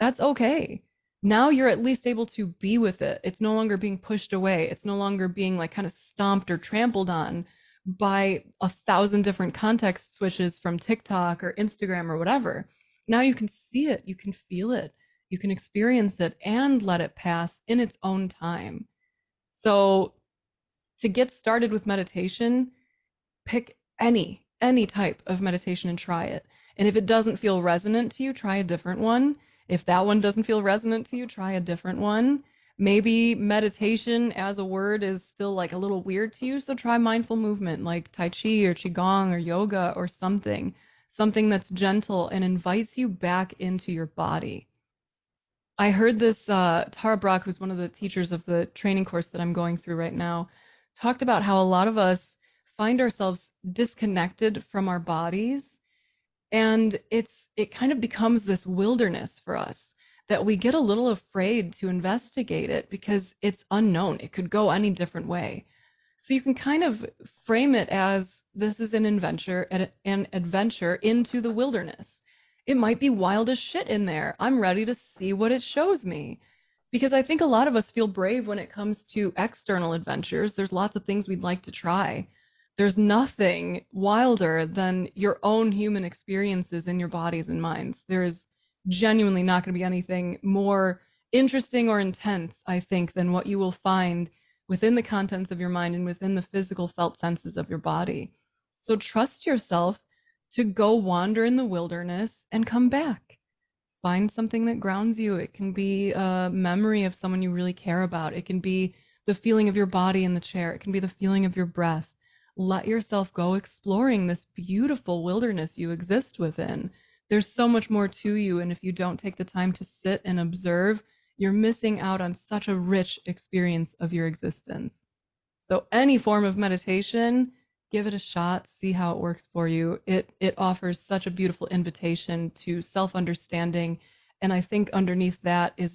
B: That's okay. Now you're at least able to be with it. It's no longer being pushed away. It's no longer being like kind of stomped or trampled on by a thousand different context switches from TikTok or Instagram or whatever. Now you can see it, you can feel it, you can experience it and let it pass in its own time. So to get started with meditation, pick any any type of meditation and try it. And if it doesn't feel resonant to you, try a different one. If that one doesn't feel resonant to you, try a different one. Maybe meditation as a word is still like a little weird to you, so try mindful movement like Tai Chi or Qigong or yoga or something. Something that's gentle and invites you back into your body. I heard this, uh, Tara Brach, who's one of the teachers of the training course that I'm going through right now, talked about how a lot of us find ourselves disconnected from our bodies and it's it kind of becomes this wilderness for us that we get a little afraid to investigate it because it's unknown it could go any different way so you can kind of frame it as this is an adventure an adventure into the wilderness. It might be wild as shit in there. I'm ready to see what it shows me. Because i think a lot of us feel brave when it comes to external adventures. There's lots of things we'd like to try. There's nothing wilder than your own human experiences in your bodies and minds. There is genuinely not going to be anything more interesting or intense, I think, than what you will find within the contents of your mind and within the physical felt senses of your body. So trust yourself to go wander in the wilderness and come back. Find something that grounds you. It can be a memory of someone you really care about. It can be the feeling of your body in the chair. It can be the feeling of your breath let yourself go exploring this beautiful wilderness you exist within. There's so much more to you, and if you don't take the time to sit and observe, you're missing out on such a rich experience of your existence. So, any form of meditation, give it a shot, see how it works for you. It, it offers such a beautiful invitation to self understanding. And I think underneath that is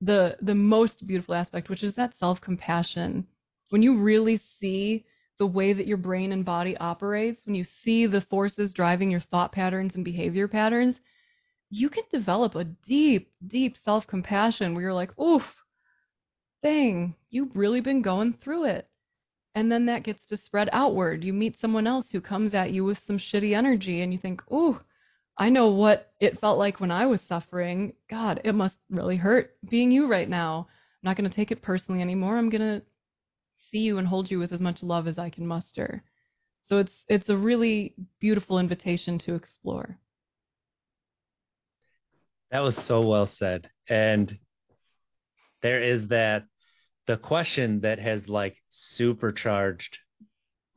B: the, the most beautiful aspect, which is that self compassion. When you really see the way that your brain and body operates, when you see the forces driving your thought patterns and behavior patterns, you can develop a deep, deep self compassion where you're like, oof, dang, you've really been going through it. And then that gets to spread outward. You meet someone else who comes at you with some shitty energy, and you think, ooh, I know what it felt like when I was suffering. God, it must really hurt being you right now. I'm not going to take it personally anymore. I'm going to see you and hold you with as much love as I can muster. So it's it's a really beautiful invitation to explore.
A: That was so well said. And there is that the question that has like supercharged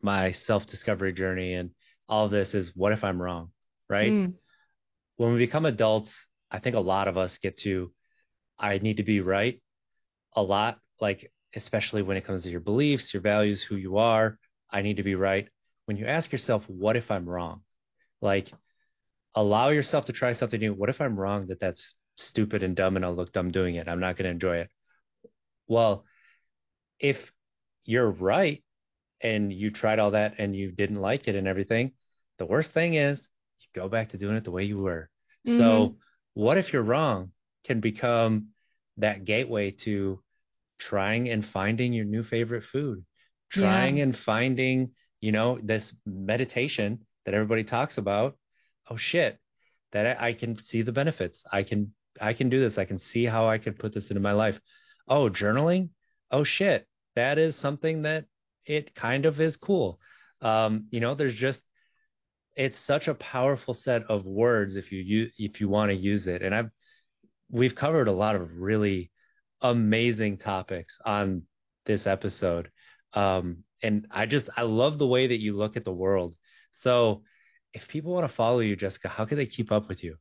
A: my self-discovery journey and all of this is what if I'm wrong, right? Mm. When we become adults, I think a lot of us get to I need to be right a lot like especially when it comes to your beliefs, your values, who you are. I need to be right. When you ask yourself, what if I'm wrong? Like, allow yourself to try something new. What if I'm wrong that that's stupid and dumb and I'll look dumb doing it? I'm not going to enjoy it. Well, if you're right and you tried all that and you didn't like it and everything, the worst thing is you go back to doing it the way you were. Mm-hmm. So, what if you're wrong can become that gateway to trying and finding your new favorite food, trying yeah. and finding, you know, this meditation that everybody talks about. Oh shit, that I, I can see the benefits. I can I can do this. I can see how I can put this into my life. Oh, journaling. Oh shit, that is something that it kind of is cool. Um, you know, there's just it's such a powerful set of words if you use if you want to use it. And I've we've covered a lot of really amazing topics on this episode. Um, and I just I love the way that you look at the world. So if people want to follow you, Jessica, how can they keep up with you?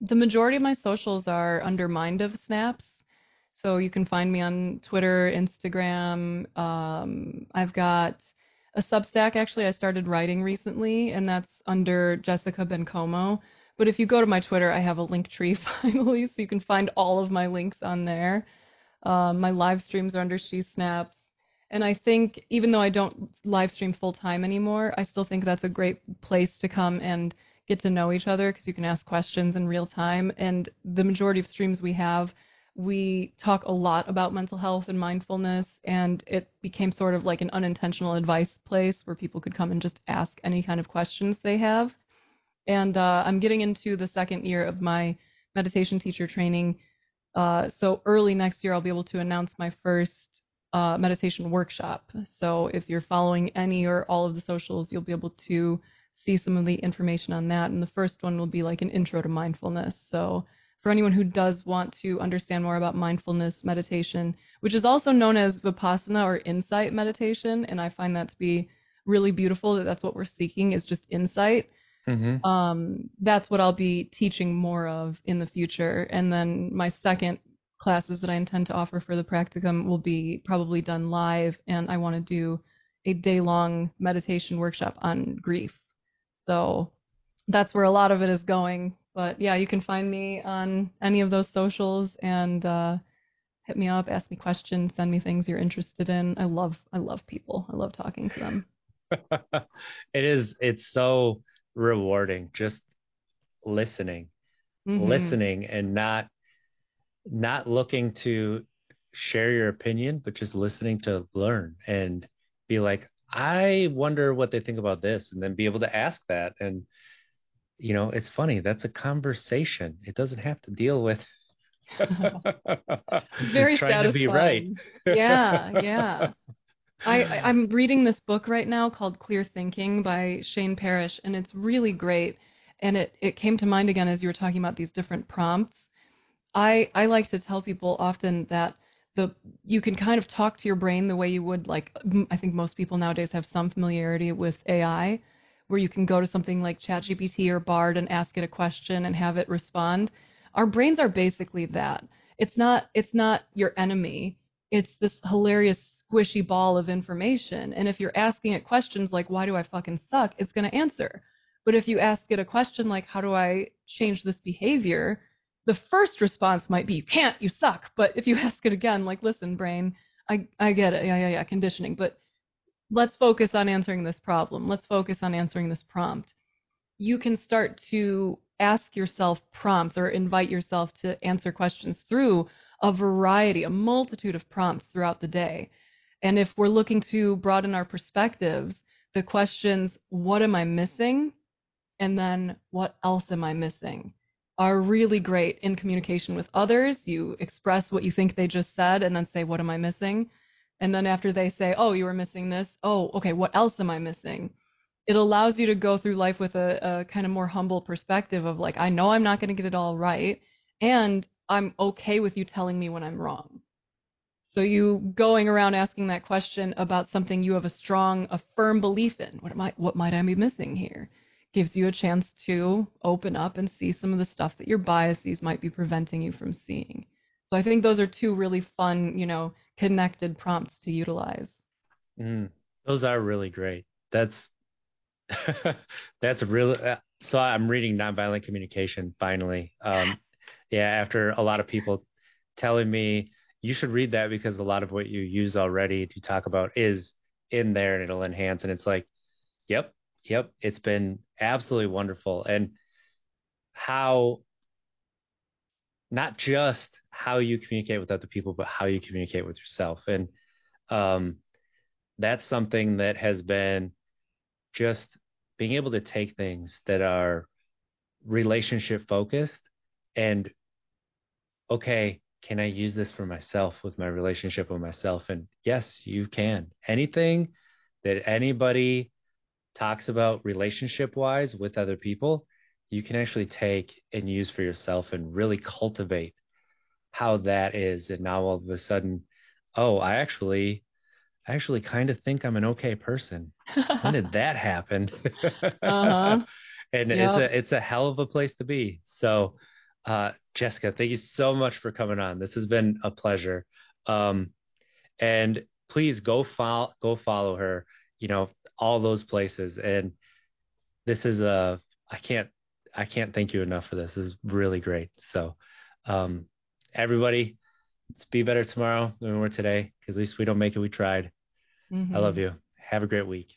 B: The majority of my socials are under Mind of Snaps. So you can find me on Twitter, Instagram. Um, I've got a Substack actually I started writing recently, and that's under Jessica Bencomo. But if you go to my Twitter, I have a link tree finally, so you can find all of my links on there. Um, my live streams are under She Snaps. And I think even though I don't live stream full time anymore, I still think that's a great place to come and get to know each other because you can ask questions in real time. And the majority of streams we have, we talk a lot about mental health and mindfulness, and it became sort of like an unintentional advice place where people could come and just ask any kind of questions they have. And uh, I'm getting into the second year of my meditation teacher training. Uh, so early next year, I'll be able to announce my first uh, meditation workshop. So if you're following any or all of the socials, you'll be able to see some of the information on that. And the first one will be like an intro to mindfulness. So for anyone who does want to understand more about mindfulness meditation, which is also known as vipassana or insight meditation, and I find that to be really beautiful that that's what we're seeking is just insight. Mm-hmm. Um, that's what I'll be teaching more of in the future. And then my second classes that I intend to offer for the practicum will be probably done live, and I want to do a day long meditation workshop on grief. So that's where a lot of it is going. But yeah, you can find me on any of those socials and uh, hit me up, ask me questions, send me things you're interested in. I love I love people. I love talking to them.
A: it is it's so rewarding just listening. Mm-hmm. Listening and not not looking to share your opinion, but just listening to learn and be like, I wonder what they think about this, and then be able to ask that. And, you know, it's funny. That's a conversation. It doesn't have to deal with
B: very
A: trying satisfying. to be right.
B: yeah, yeah. I, I'm reading this book right now called Clear Thinking by Shane Parrish, and it's really great. And it, it came to mind again as you were talking about these different prompts. I I like to tell people often that the you can kind of talk to your brain the way you would like I think most people nowadays have some familiarity with AI where you can go to something like ChatGPT or Bard and ask it a question and have it respond. Our brains are basically that. It's not it's not your enemy. It's this hilarious squishy ball of information. And if you're asking it questions like why do I fucking suck, it's going to answer. But if you ask it a question like how do I change this behavior, the first response might be, you can't, you suck. But if you ask it again, like, listen, brain, I, I get it. Yeah, yeah, yeah, conditioning. But let's focus on answering this problem. Let's focus on answering this prompt. You can start to ask yourself prompts or invite yourself to answer questions through a variety, a multitude of prompts throughout the day. And if we're looking to broaden our perspectives, the questions, what am I missing? And then, what else am I missing? are really great in communication with others. You express what you think they just said and then say, What am I missing? And then after they say, Oh, you were missing this. Oh, okay, what else am I missing? It allows you to go through life with a, a kind of more humble perspective of like, I know I'm not going to get it all right. And I'm okay with you telling me when I'm wrong. So you going around asking that question about something you have a strong, a firm belief in. What might what might I be missing here? gives you a chance to open up and see some of the stuff that your biases might be preventing you from seeing. So I think those are two really fun, you know, connected prompts to utilize.
A: Mm, those are really great. That's that's really uh, so I'm reading nonviolent communication finally. Um, yeah, after a lot of people telling me you should read that because a lot of what you use already to talk about is in there and it'll enhance and it's like, yep, Yep, it's been absolutely wonderful. And how not just how you communicate with other people, but how you communicate with yourself. And um, that's something that has been just being able to take things that are relationship focused and okay, can I use this for myself with my relationship with myself? And yes, you can. Anything that anybody talks about relationship wise with other people, you can actually take and use for yourself and really cultivate how that is. And now all of a sudden, oh, I actually, I actually kind of think I'm an okay person. when did that happen? uh-huh. and yep. it's a it's a hell of a place to be. So, uh, Jessica, thank you so much for coming on. This has been a pleasure. Um, and please go follow go follow her. You know, all those places. And this is a I can't I can't thank you enough for this. This is really great. So um, everybody, let's be better tomorrow than we were today. Because at least we don't make it, we tried. Mm-hmm. I love you. Have a great week.